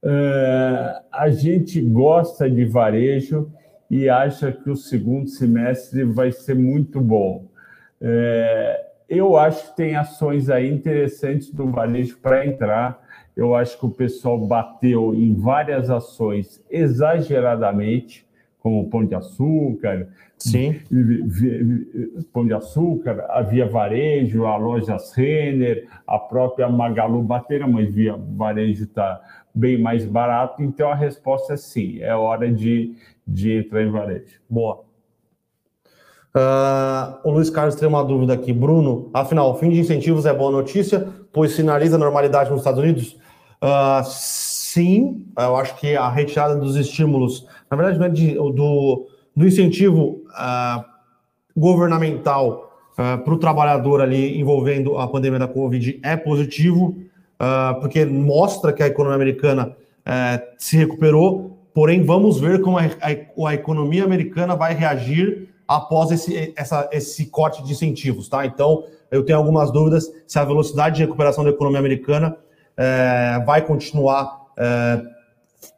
Uh, a gente gosta de varejo e acha que o segundo semestre vai ser muito bom. Uh, eu acho que tem ações aí interessantes do varejo para entrar. Eu acho que o pessoal bateu em várias ações exageradamente, como Pão de Açúcar, Sim. Pão de Açúcar, a Via Varejo, a Lojas Renner, a própria Magalu bateram, mas Via Varejo está bem mais barato. Então a resposta é sim, é hora de, de entrar em varejo. Boa. Uh, o Luiz Carlos tem uma dúvida aqui. Bruno, afinal, o fim de incentivos é boa notícia, pois sinaliza normalidade nos Estados Unidos? Uh, sim, eu acho que a retirada dos estímulos, na verdade, não é de, do, do incentivo uh, governamental para o trabalhador ali envolvendo a pandemia da Covid é positivo, uh, porque mostra que a economia americana uh, se recuperou, porém vamos ver como a, a, a, economia americana vai reagir após esse, essa, esse corte de incentivos, tá? Então, eu tenho algumas dúvidas se a velocidade de recuperação da economia americana uh, vai continuar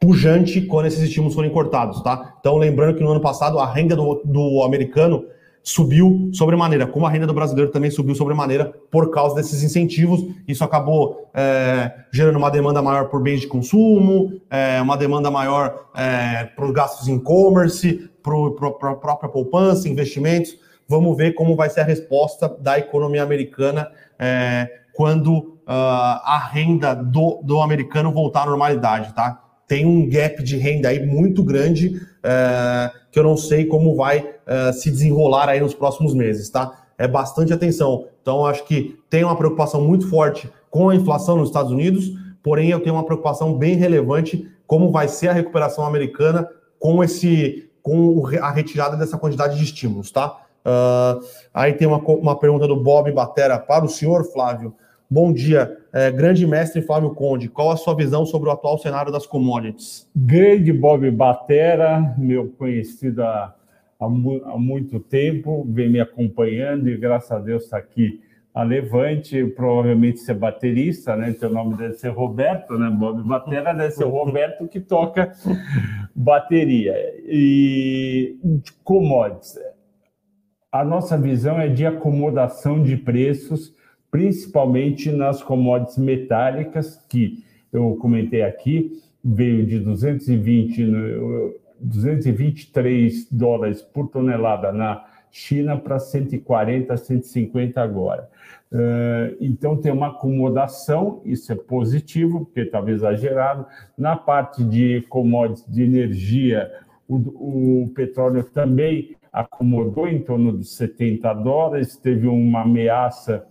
pujante quando esses estímulos forem cortados, tá? Então, lembrando que no ano passado a renda do, do americano subiu sobremaneira, como a renda do brasileiro também subiu sobremaneira por causa desses incentivos. Isso acabou é, gerando uma demanda maior por bens de consumo, é, uma demanda maior é, por gastos em e-commerce, para a própria poupança, investimentos. Vamos ver como vai ser a resposta da economia americana é, quando uh, a renda do, do americano voltar à normalidade, tá? tem um gap de renda aí muito grande é, que eu não sei como vai é, se desenrolar aí nos próximos meses, tá? É bastante atenção. Então, acho que tem uma preocupação muito forte com a inflação nos Estados Unidos, porém eu tenho uma preocupação bem relevante como vai ser a recuperação americana com esse com a retirada dessa quantidade de estímulos, tá? Uh, aí tem uma, uma pergunta do Bob Batera para o senhor, Flávio. Bom dia, é, grande mestre Flávio Conde. Qual a sua visão sobre o atual cenário das commodities? Grande Bob Batera, meu conhecido há, há, há muito tempo, vem me acompanhando e graças a Deus está aqui a Levante, provavelmente ser baterista, né? Teu nome deve ser Roberto, né? Bob Batera deve ser o Roberto que toca bateria. E commodities. A nossa visão é de acomodação de preços principalmente nas commodities metálicas, que eu comentei aqui, veio de 220, 223 dólares por tonelada na China para 140, 150 agora. Uh, então tem uma acomodação, isso é positivo, porque estava exagerado. Na parte de commodities de energia, o, o petróleo também acomodou em torno dos 70 dólares, teve uma ameaça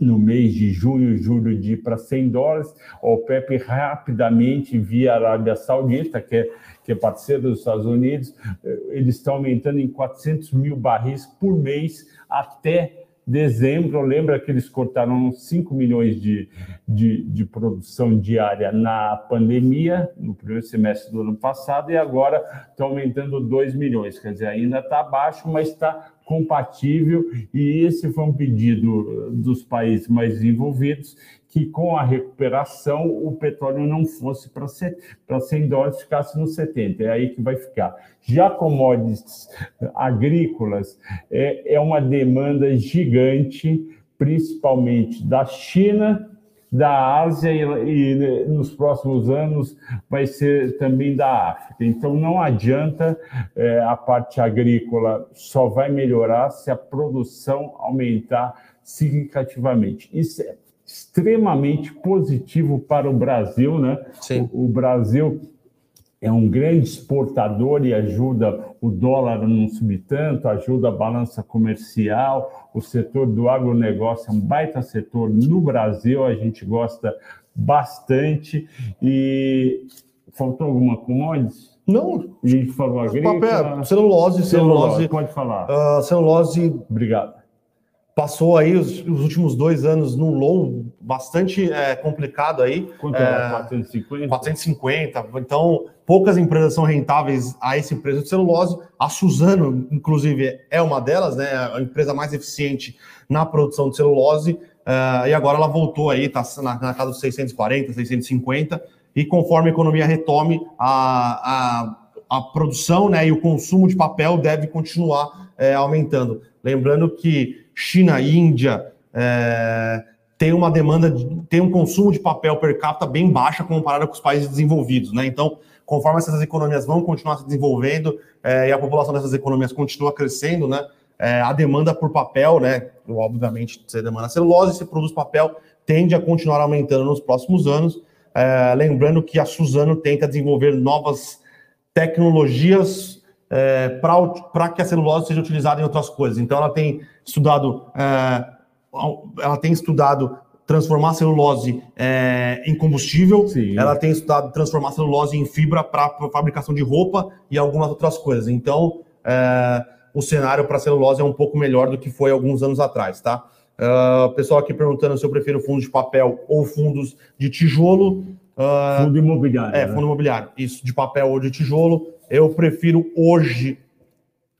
no mês de junho, julho, de ir para 100 dólares. O OPEP rapidamente, via Arábia Saudita, que é, que é parceiro dos Estados Unidos, eh, eles estão aumentando em 400 mil barris por mês até dezembro. Lembra que eles cortaram 5 milhões de, de, de, produção diária na pandemia, no primeiro semestre do ano passado, e agora estão aumentando 2 milhões. Quer dizer, ainda está abaixo, mas está compatível, e esse foi um pedido dos países mais desenvolvidos, que com a recuperação o petróleo não fosse para 100 dólares, ficasse nos 70, é aí que vai ficar. Já commodities agrícolas, é, é uma demanda gigante, principalmente da China, da Ásia e, e, nos próximos anos vai ser também da África. Então não adianta é, a parte agrícola só vai melhorar se a produção aumentar significativamente. Isso é extremamente positivo para o Brasil, né? Sim. O, o Brasil é um grande exportador e ajuda o dólar a não subir tanto, ajuda a balança comercial. O setor do agronegócio é um baita setor no Brasil, a gente gosta bastante. E faltou alguma commodity? Não. A gente falou agrícola. Papel, celulose, celulose. pode falar. Uh, celulose. Obrigado passou aí os, os, últimos dois anos num low bastante é, complicado aí. Quanto é, 450? 450. Então, poucas empresas são rentáveis a esse preço de celulose. A Suzano, inclusive, é uma delas, né? A empresa mais eficiente na produção de celulose. Uh, e agora ela voltou aí, está na, na, casa dos 640, 650. E conforme a economia retome, a, a, a produção né, e o consumo de papel deve continuar é, aumentando. Lembrando que China e Índia é, tem uma demanda, tem um consumo de papel per capita bem baixa comparado com os países desenvolvidos, né? Então, conforme essas economias vão continuar se desenvolvendo é, e a população dessas economias continua crescendo, né? É, a demanda por papel, né? Obviamente, você demanda celulose, você produz papel, tende a continuar aumentando nos próximos anos. É, lembrando que a Suzano tenta desenvolver novas tecnologias é, para que a celulose seja utilizada em outras coisas. Então, ela tem estudado, é, ela tem estudado transformar a celulose é, em combustível, Sim. ela tem estudado transformar a celulose em fibra para fabricação de roupa e algumas outras coisas. Então, é, o cenário para celulose é um pouco melhor do que foi alguns anos atrás, tá? Uh, pessoal aqui perguntando se eu prefiro fundos de papel ou fundos de tijolo. Uh, fundo imobiliário. É, né? fundo imobiliário. Isso, de papel ou de tijolo. Eu prefiro hoje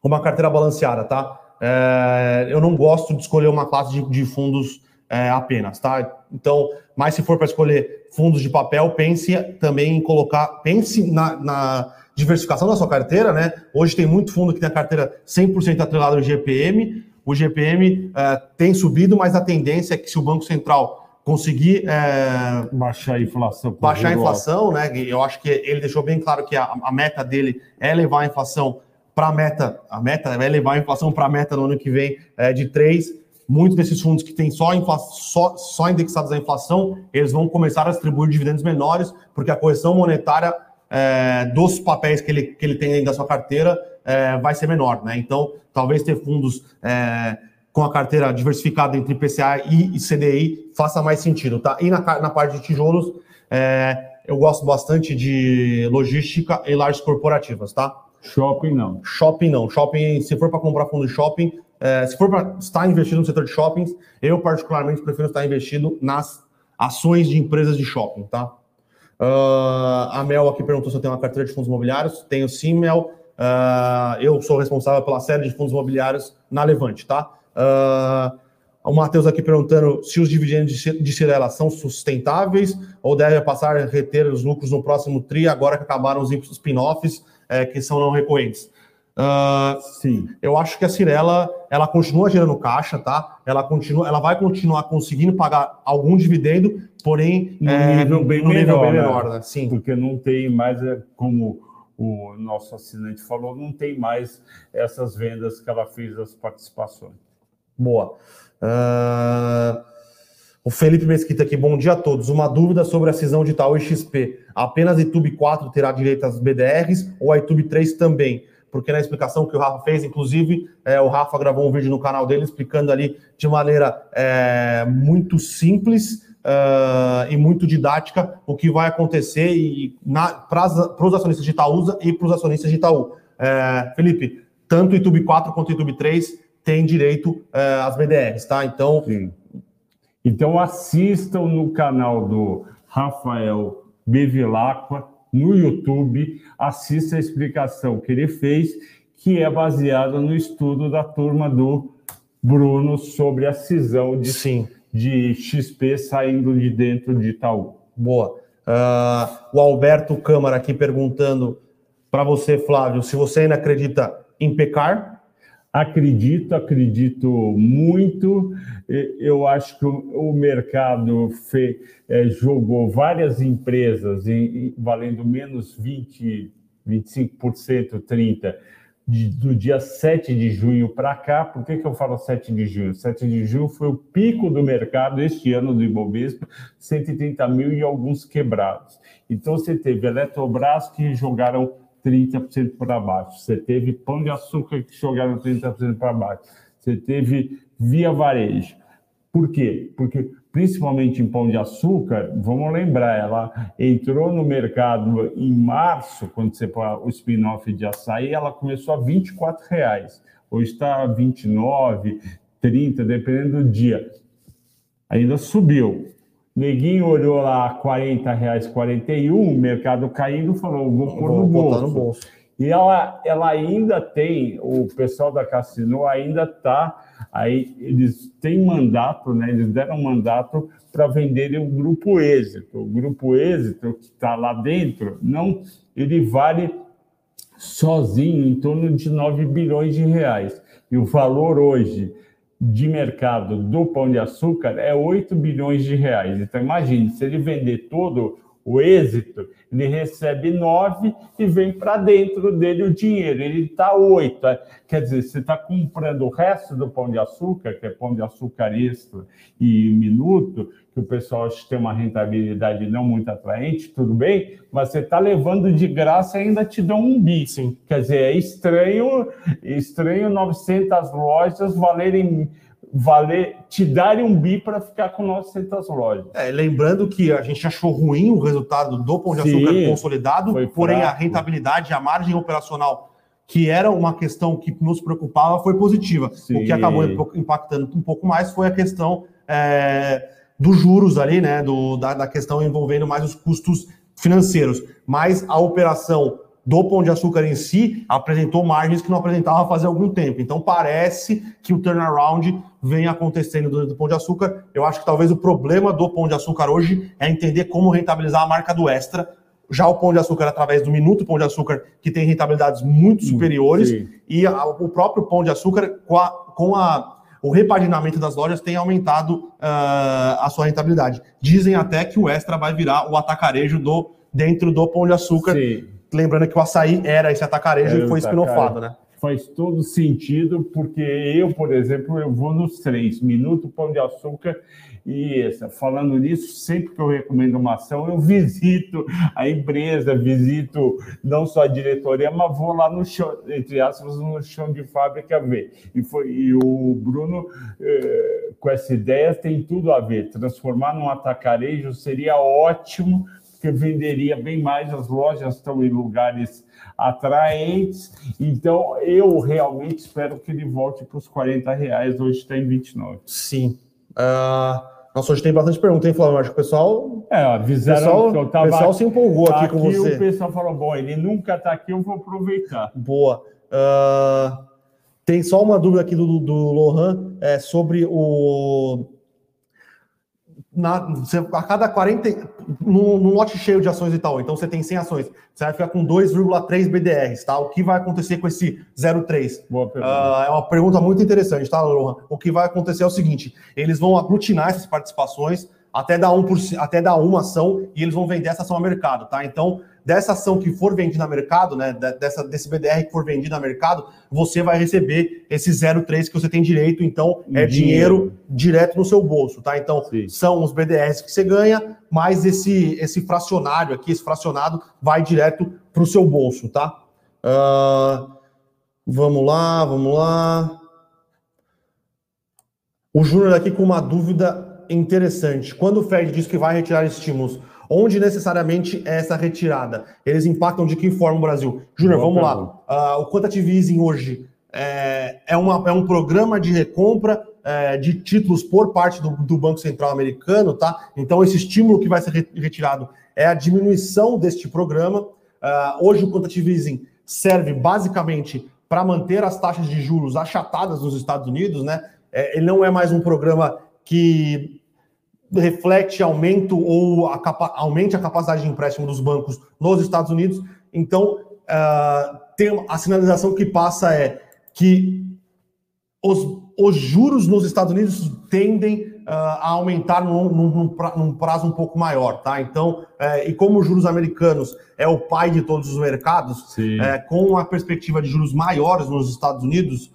uma carteira balanceada, tá? É, eu não gosto de escolher uma classe de, de fundos é, apenas, tá? Então, mas se for para escolher fundos de papel, pense também em colocar, pense na, na, diversificação da sua carteira, né? Hoje tem muito fundo que tem a carteira 100% atrelada ao GPM. O GPM é, tem subido, mas a tendência é que se o Banco Central conseguir é, baixar a inflação, baixar a inflação, né? Eu acho que ele deixou bem claro que a, a meta dele é levar a inflação para a meta, a meta vai levar a inflação para a meta no ano que vem é, de 3. Muitos desses fundos que têm só, só, só indexados à inflação, eles vão começar a distribuir dividendos menores, porque a correção monetária é, dos papéis que ele, que ele tem dentro da sua carteira é, vai ser menor. Né? Então, talvez ter fundos é, com a carteira diversificada entre PCA e, CDI faça mais sentido. Tá? E na, na parte de tijolos, é, eu gosto bastante de logística e lajes corporativas. Tá? Shopping não. Shopping não. Shopping, se for para comprar fundo de shopping, é, se for para estar investido no setor de shoppings, eu particularmente prefiro estar investido nas ações de empresas de shopping, tá? Uh, a Mel aqui perguntou se eu tenho uma carteira de fundos imobiliários. Tenho sim, Mel. Uh, eu sou responsável pela série de fundos imobiliários na Levante, tá? Uh, o Matheus aqui perguntando se os dividendos de Cirela são sustentáveis ou devem passar a reter os lucros no próximo TRI, agora que acabaram os spin-offs é, que são não recorrentes. Uh, Sim. Eu acho que a Cirela ela continua gerando caixa, tá? Ela continua, ela vai continuar conseguindo pagar algum dividendo, porém no é, nível bem no menor, nível bem menor né? né? Sim. Porque não tem mais é, como o nosso assinante falou, não tem mais essas vendas que ela fez das participações. Boa. Uh, o Felipe Mesquita aqui, bom dia a todos. Uma dúvida sobre a cisão de Itaú e XP. Apenas a YouTube 4 terá direito às BDRs ou a YouTube 3 também? Porque na explicação que o Rafa fez, inclusive, é, o Rafa gravou um vídeo no canal dele explicando ali de maneira é, muito simples uh, e muito didática o que vai acontecer para os acionistas de Itaúsa e para os acionistas de Itaú. É, Felipe, tanto o YouTube 4 quanto o YouTube 3 têm direito é, às BDRs, tá? Então, Sim então assistam no canal do Rafael Bevilacqua no YouTube, assista a explicação que ele fez, que é baseada no estudo da turma do Bruno sobre a cisão de, Sim. de XP saindo de dentro de Itaú. Boa. Uh, o Alberto Câmara aqui perguntando para você, Flávio, se você ainda acredita em pecar Acredito, acredito muito. Eu acho que o mercado fe, é, jogou várias empresas em, valendo menos 20, 25%, 30%, de, do dia 7 de junho para cá. Por que, que eu falo 7 de junho? 7 de junho foi o pico do mercado este ano do Ibovespa, 130 mil e alguns quebrados. Então, você teve Eletrobras que jogaram 30% para baixo. Você teve pão de açúcar que jogaram 30% para baixo. Você teve via varejo. Por quê? Porque, principalmente em pão de açúcar, vamos lembrar, ela entrou no mercado em março, quando você põe o spin-off de açaí, ela começou a 24 reais. Hoje está 29, 30, dependendo do dia. Ainda subiu. Neguinho olhou lá 40 reais, 41, o mercado caindo, falou, vou pôr no bolso. no bolso. E ela, ela ainda tem, o pessoal da Cassino ainda está, aí eles têm mandato, né? Eles deram mandato para venderem o grupo êxito. O grupo êxito que está lá dentro, não, ele vale sozinho em torno de 9 bilhões de reais. E o valor hoje de mercado do pão de açúcar é 8 bilhões de reais. Então, imagine, se ele vender todo o êxito, ele recebe 9 e vem para dentro dele o dinheiro. Ele está 8. Quer dizer, você está comprando o resto do pão de açúcar, que é pão de açúcar extra e minuto, que o pessoal acha que tem uma rentabilidade não muito atraente, tudo bem, mas você está levando de graça e ainda te dão um bi. Sim. Quer dizer, é estranho, estranho 900 lojas valerem valer, te darem um bi para ficar com 900 lojas. É, lembrando que a gente achou ruim o resultado do Pão de Açúcar Sim, consolidado, porém a rentabilidade, a margem operacional que era uma questão que nos preocupava, foi positiva. Sim. O que acabou impactando um pouco mais foi a questão é, dos juros ali, né? Do, da, da questão envolvendo mais os custos financeiros. Mas a operação do Pão de Açúcar em si apresentou margens que não apresentava fazia algum tempo. Então parece que o turnaround vem acontecendo do, do Pão de Açúcar. Eu acho que talvez o problema do Pão de Açúcar hoje é entender como rentabilizar a marca do Extra. Já o Pão de Açúcar, através do Minuto Pão de Açúcar, que tem rentabilidades muito superiores, Sim. e a, o próprio Pão de Açúcar, com, a, com a, o repaginamento das lojas, tem aumentado uh, a sua rentabilidade. Dizem até que o Extra vai virar o atacarejo do dentro do Pão de Açúcar. Sim lembrando que o açaí era esse atacarejo era e foi espinofado, né? Faz todo sentido, porque eu, por exemplo, eu vou nos três, Minuto, Pão de Açúcar e essa. Falando nisso, sempre que eu recomendo uma ação, eu visito a empresa, visito não só a diretoria, mas vou lá no chão, entre aspas, no chão de fábrica ver. E, foi, e o Bruno, eh, com essa ideia, tem tudo a ver. Transformar num atacarejo seria ótimo que venderia bem mais, as lojas estão em lugares atraentes, então eu realmente espero que ele volte para os 40 reais, hoje está em 29. Sim. Uh, nossa, hoje tem bastante pergunta, hein, Flávio? Acho que o pessoal. É, avisaram pessoal, que eu tava. O pessoal se empolgou aqui, aqui com você. o pessoal falou: bom, ele nunca está aqui, eu vou aproveitar. Boa. Uh, tem só uma dúvida aqui do, do Lohan é, sobre o na, você, a cada 40, num, num lote cheio de ações e tal, então você tem 100 ações, você vai ficar com 2,3 BDRs, tá? O que vai acontecer com esse 0,3? Uh, é uma pergunta muito interessante, tá, Lohan? O que vai acontecer é o seguinte, eles vão aglutinar essas participações até dar, um por, até dar uma ação e eles vão vender essa ação ao mercado, tá? Então, dessa ação que for vendida no mercado, né, dessa, desse BDR que for vendido no mercado, você vai receber esse 0,3 que você tem direito, então é dinheiro, dinheiro direto no seu bolso, tá? Então, Sim. são os BDRs que você ganha, mais esse, esse fracionário aqui, esse fracionado, vai direto para o seu bolso, tá? Uh, vamos lá, vamos lá. O Júnior aqui com uma dúvida interessante. Quando o Fed diz que vai retirar estímulos, Onde necessariamente é essa retirada? Eles impactam de que forma o Brasil? Júnior, vamos pergunta. lá. Uh, o Quantitative Easing hoje é, é, uma, é um programa de recompra é, de títulos por parte do, do, Banco Central americano, tá? Então, esse estímulo que vai ser retirado é a diminuição deste programa. Uh, hoje, o Quantitative Easing serve basicamente para manter as taxas de juros achatadas nos Estados Unidos, né? É, ele não é mais um programa que reflete aumento ou a capa, aumente a capacidade de empréstimo dos bancos nos Estados Unidos. Então, uh, tem a sinalização que passa é que os, os juros nos Estados Unidos tendem uh, a aumentar num, num, num, prazo um pouco maior, tá? Então, uh, e como os juros americanos é o pai de todos os mercados, uh, com a perspectiva de juros maiores nos Estados Unidos,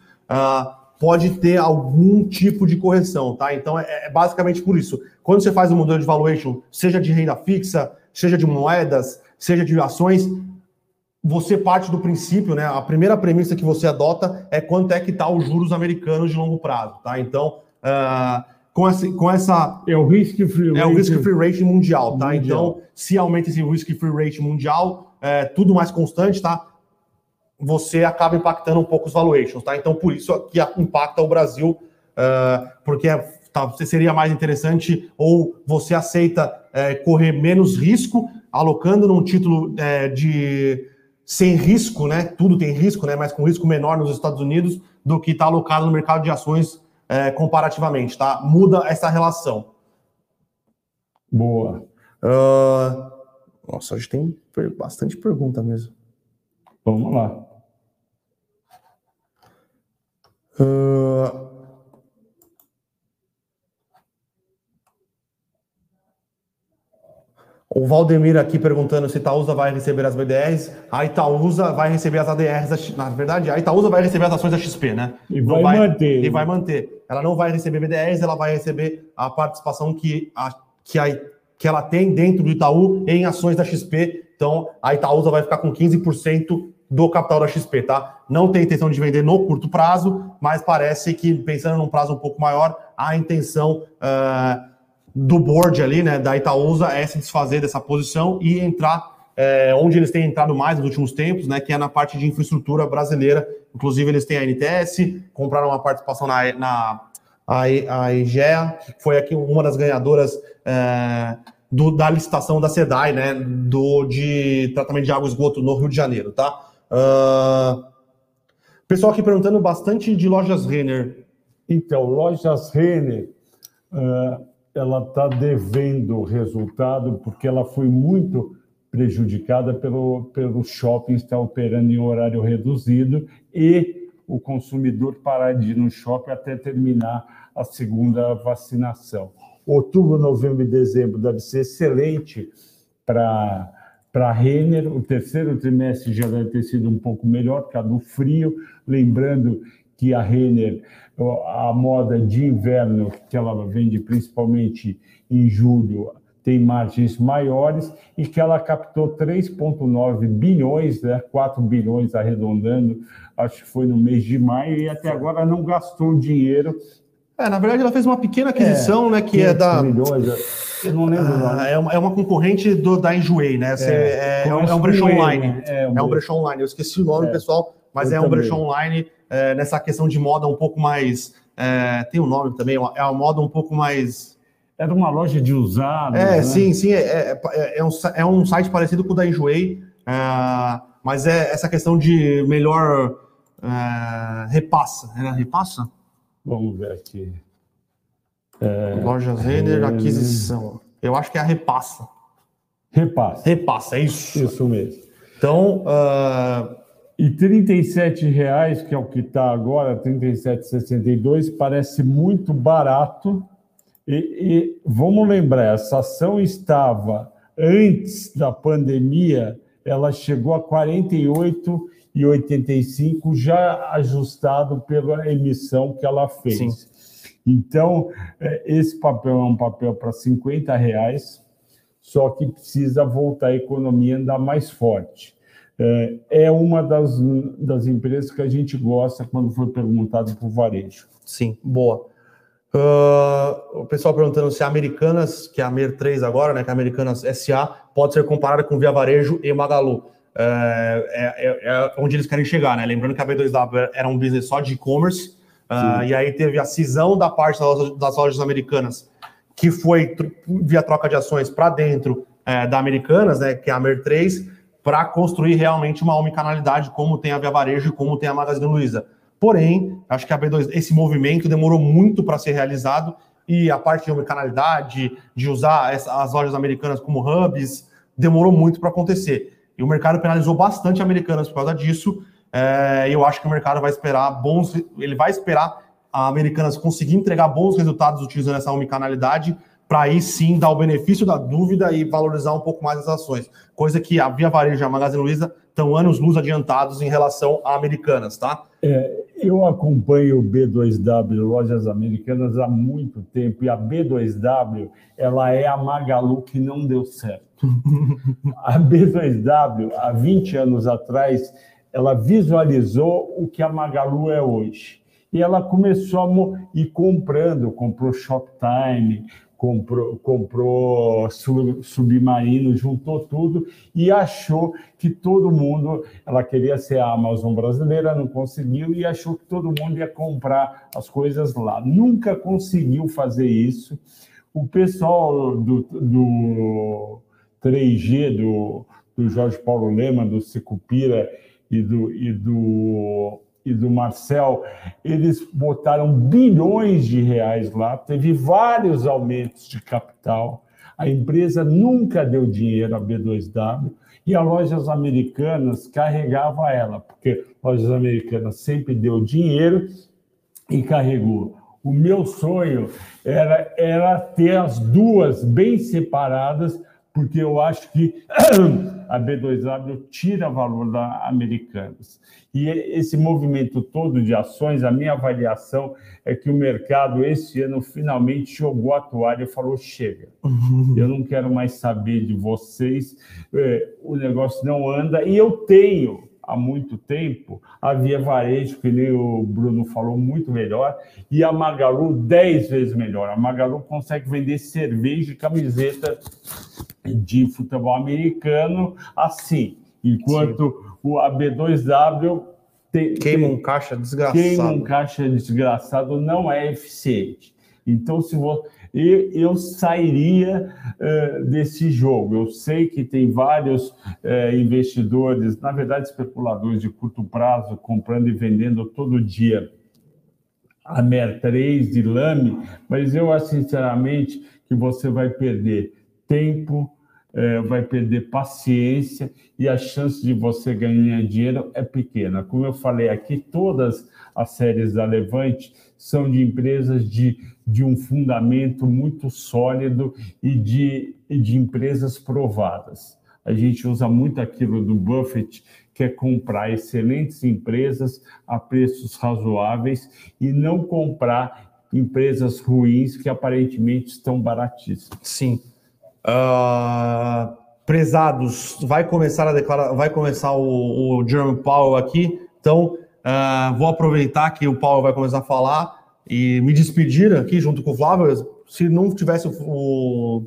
pode ter algum tipo de correção, tá? Então, é, é basicamente por isso. Quando você faz um modelo de valuation, seja de renda fixa, seja de moedas, seja de ações, você parte do princípio, né? A primeira premissa que você adota é quanto é que está os juros americanos de longo prazo, tá? Então, uh, com, essa, com essa. É o risk free rate. É o risk free rate mundial, tá? Mundial. Então, se aumenta esse risk free rate mundial, é tudo mais constante, tá? Você acaba impactando um pouco os valuations, tá? Então, por isso que impacta o Brasil, uh, porque é tá, seria mais interessante ou você aceita é, correr menos risco, alocando num título é, de sem risco, né? Tudo tem risco, né? Mas com risco menor nos Estados Unidos do que está alocado no mercado de ações é, comparativamente, tá? Muda essa relação. Boa. Uh... Nossa, a gente tem bastante pergunta mesmo. Vamos lá. Uh... O Valdemir aqui perguntando se Itaúsa vai receber as BDRs. A Itaúsa vai receber as ADRs. Na verdade, a Itaúsa vai receber as ações da XP, né? E vai, vai, manter. E vai manter. Ela não vai receber BDRs, ela vai receber a participação que, a, que, a, que ela tem dentro do Itaú em ações da XP. Então, a Itaúsa vai ficar com 15% do capital da XP, tá? Não tem intenção de vender no curto prazo, mas parece que, pensando num prazo um pouco maior, a intenção. Uh, do board ali, né, da Itaúsa, é se desfazer dessa posição e entrar é, onde eles têm entrado mais nos últimos tempos, né, que é na parte de infraestrutura brasileira. Inclusive, eles têm a NTS, compraram uma participação na, na a, a IGEA, que foi aqui uma das ganhadoras é, do, da licitação da SEDAI, né, do, de tratamento de água e esgoto no Rio de Janeiro, tá? Uh, pessoal aqui perguntando bastante de lojas Renner. Então, lojas Renner, uh, ela está devendo resultado porque ela foi muito prejudicada pelo, pelo shopping estar operando em horário reduzido e o consumidor parar de ir no shopping até terminar a segunda vacinação. Outubro, novembro e dezembro deve ser excelente para para Renner, o terceiro trimestre já deve ter sido um pouco melhor por causa do frio. Lembrando que a Renner, a moda de inverno, que ela vende principalmente em julho, tem margens maiores e que ela captou 3,9 bilhões, né, 4 bilhões arredondando, acho que foi no mês de maio, e até agora não gastou dinheiro. É, na verdade, ela fez uma pequena aquisição, é, né, que é da. Milhões, eu não lembro. Ah, é, uma, é uma concorrente do, da Enjoei, né? Você, é, é, é, um, é um brechó online. Né? É, um, é um brechó online. Eu esqueci o nome, é. pessoal, mas eu é um também. brechó online é, nessa questão de moda um pouco mais. tem um nome também, é uma moda um pouco mais era uma loja de usados. É, né? sim, sim. É, é, é, um, é um site parecido com o da Enjoei, é, mas é essa questão de melhor é, repassa. Era repassa? Vamos ver aqui. É, Lojas Renner, aquisição. Eu acho que é a repassa. Repassa. Repassa, é isso. Isso mesmo. Então. Uh... E R$ reais, que é o que está agora, R$ 37,62, parece muito barato e, e vamos lembrar, essa ação estava antes da pandemia, ela chegou a 48,85, já ajustado pela emissão que ela fez. Sim. Então, é, esse papel é um papel para 50 reais, só que precisa voltar a economia andar mais forte. É, é uma das, das empresas que a gente gosta quando foi perguntado para o varejo. Sim, boa. Uh, o pessoal perguntando se a Americanas, que é a MER 3 agora, né, que é a Americanas SA, pode ser comparada com Via Varejo e Magalu. É, é, é, é onde eles querem chegar, né? Lembrando que a B2W era um business só de e-commerce, uh, e aí teve a cisão da parte das lojas, das lojas americanas, que foi via troca de ações para dentro é, da Americanas, né, que é a MER 3, para construir realmente uma omnicanalidade, como tem a Via Varejo e como tem a Magazine Luiza. Porém, acho que a B2, esse movimento demorou muito para ser realizado e a parte de canalidade, de usar as lojas americanas como hubs, demorou muito para acontecer. E o mercado penalizou bastante americanas por causa disso. É, eu acho que o mercado vai esperar bons, ele vai esperar a Americanas conseguir entregar bons resultados utilizando essa omnicanalidade para aí sim dar o benefício da dúvida e valorizar um pouco mais as ações. Coisa que a Via Varejo e a Magazine Luiza estão anos luz adiantados em relação a Americanas, tá? É, eu acompanho o B2W, lojas americanas, há muito tempo, e a B2W, ela é a Magalu que não deu certo. a B2W, há 20 anos atrás, ela visualizou o que a Magalu é hoje. E ela começou a ir comprando, comprou Shoptime, comprou, comprou submarino, juntou tudo e achou que todo mundo, ela queria ser a Amazon brasileira, não conseguiu e achou que todo mundo ia comprar as coisas lá. Nunca conseguiu fazer isso. O pessoal do, do 3G, do, do Jorge Paulo Lema, do Secupira e do, e do e do Marcel, eles botaram bilhões de reais lá, teve vários aumentos de capital. A empresa nunca deu dinheiro à B2W e as lojas americanas carregava ela, porque lojas americanas sempre deu dinheiro e carregou. O meu sonho era, era ter as duas bem separadas porque eu acho que a B2W tira valor da Americanas. E esse movimento todo de ações, a minha avaliação é que o mercado esse ano finalmente jogou a toalha e falou: chega, eu não quero mais saber de vocês, é, o negócio não anda, e eu tenho há muito tempo, a Via Varejo, que nem o Bruno falou, muito melhor, e a Magalu, dez vezes melhor. A Magalu consegue vender cerveja e camiseta de futebol americano assim, enquanto Sim. o AB2W tem, queima um caixa desgraçado. Queima um caixa desgraçado não é eficiente. Então, se você e eu sairia uh, desse jogo. Eu sei que tem vários uh, investidores, na verdade, especuladores de curto prazo, comprando e vendendo todo dia a MER3 de Lame, mas eu acho sinceramente que você vai perder tempo, é, vai perder paciência e a chance de você ganhar dinheiro é pequena. Como eu falei aqui, todas as séries da Levante são de empresas de, de um fundamento muito sólido e de, de empresas provadas. A gente usa muito aquilo do Buffett, que é comprar excelentes empresas a preços razoáveis e não comprar empresas ruins que aparentemente estão baratíssimas. Sim. Uh, prezados, vai começar a declarar, vai começar o, o Jerome Powell aqui, então uh, vou aproveitar que o Powell vai começar a falar e me despedir aqui junto com o Flávio. Se não tivesse o,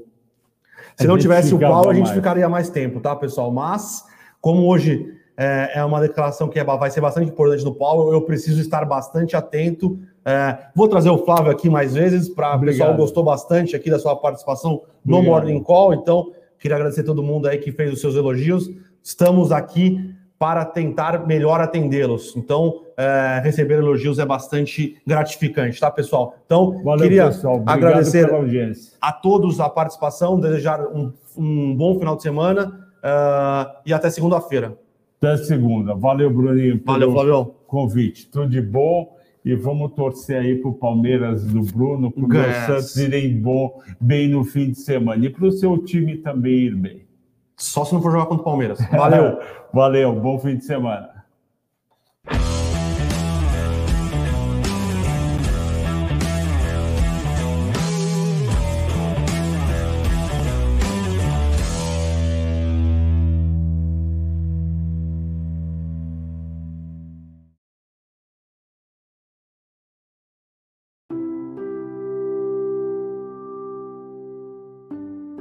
se não tivesse o Powell, a gente ficaria mais tempo, tá, pessoal? Mas como hoje é, é uma declaração que é, vai ser bastante importante no Powell, eu preciso estar bastante atento. É, vou trazer o Flávio aqui mais vezes, para o pessoal gostou bastante aqui da sua participação no Obrigado. Morning Call, então queria agradecer a todo mundo aí que fez os seus elogios. Estamos aqui para tentar melhor atendê-los. Então, é, receber elogios é bastante gratificante, tá, pessoal? Então, Valeu, queria pessoal. agradecer a todos a participação, desejar um, um bom final de semana uh, e até segunda-feira. Até segunda. Valeu, Bruninho, pelo Valeu, convite. Tudo de bom. E vamos torcer aí para o Palmeiras do Bruno, para o Santos irem bom, bem no fim de semana. E para o seu time também ir bem. Só se não for jogar contra o Palmeiras. Valeu. Valeu. Bom fim de semana.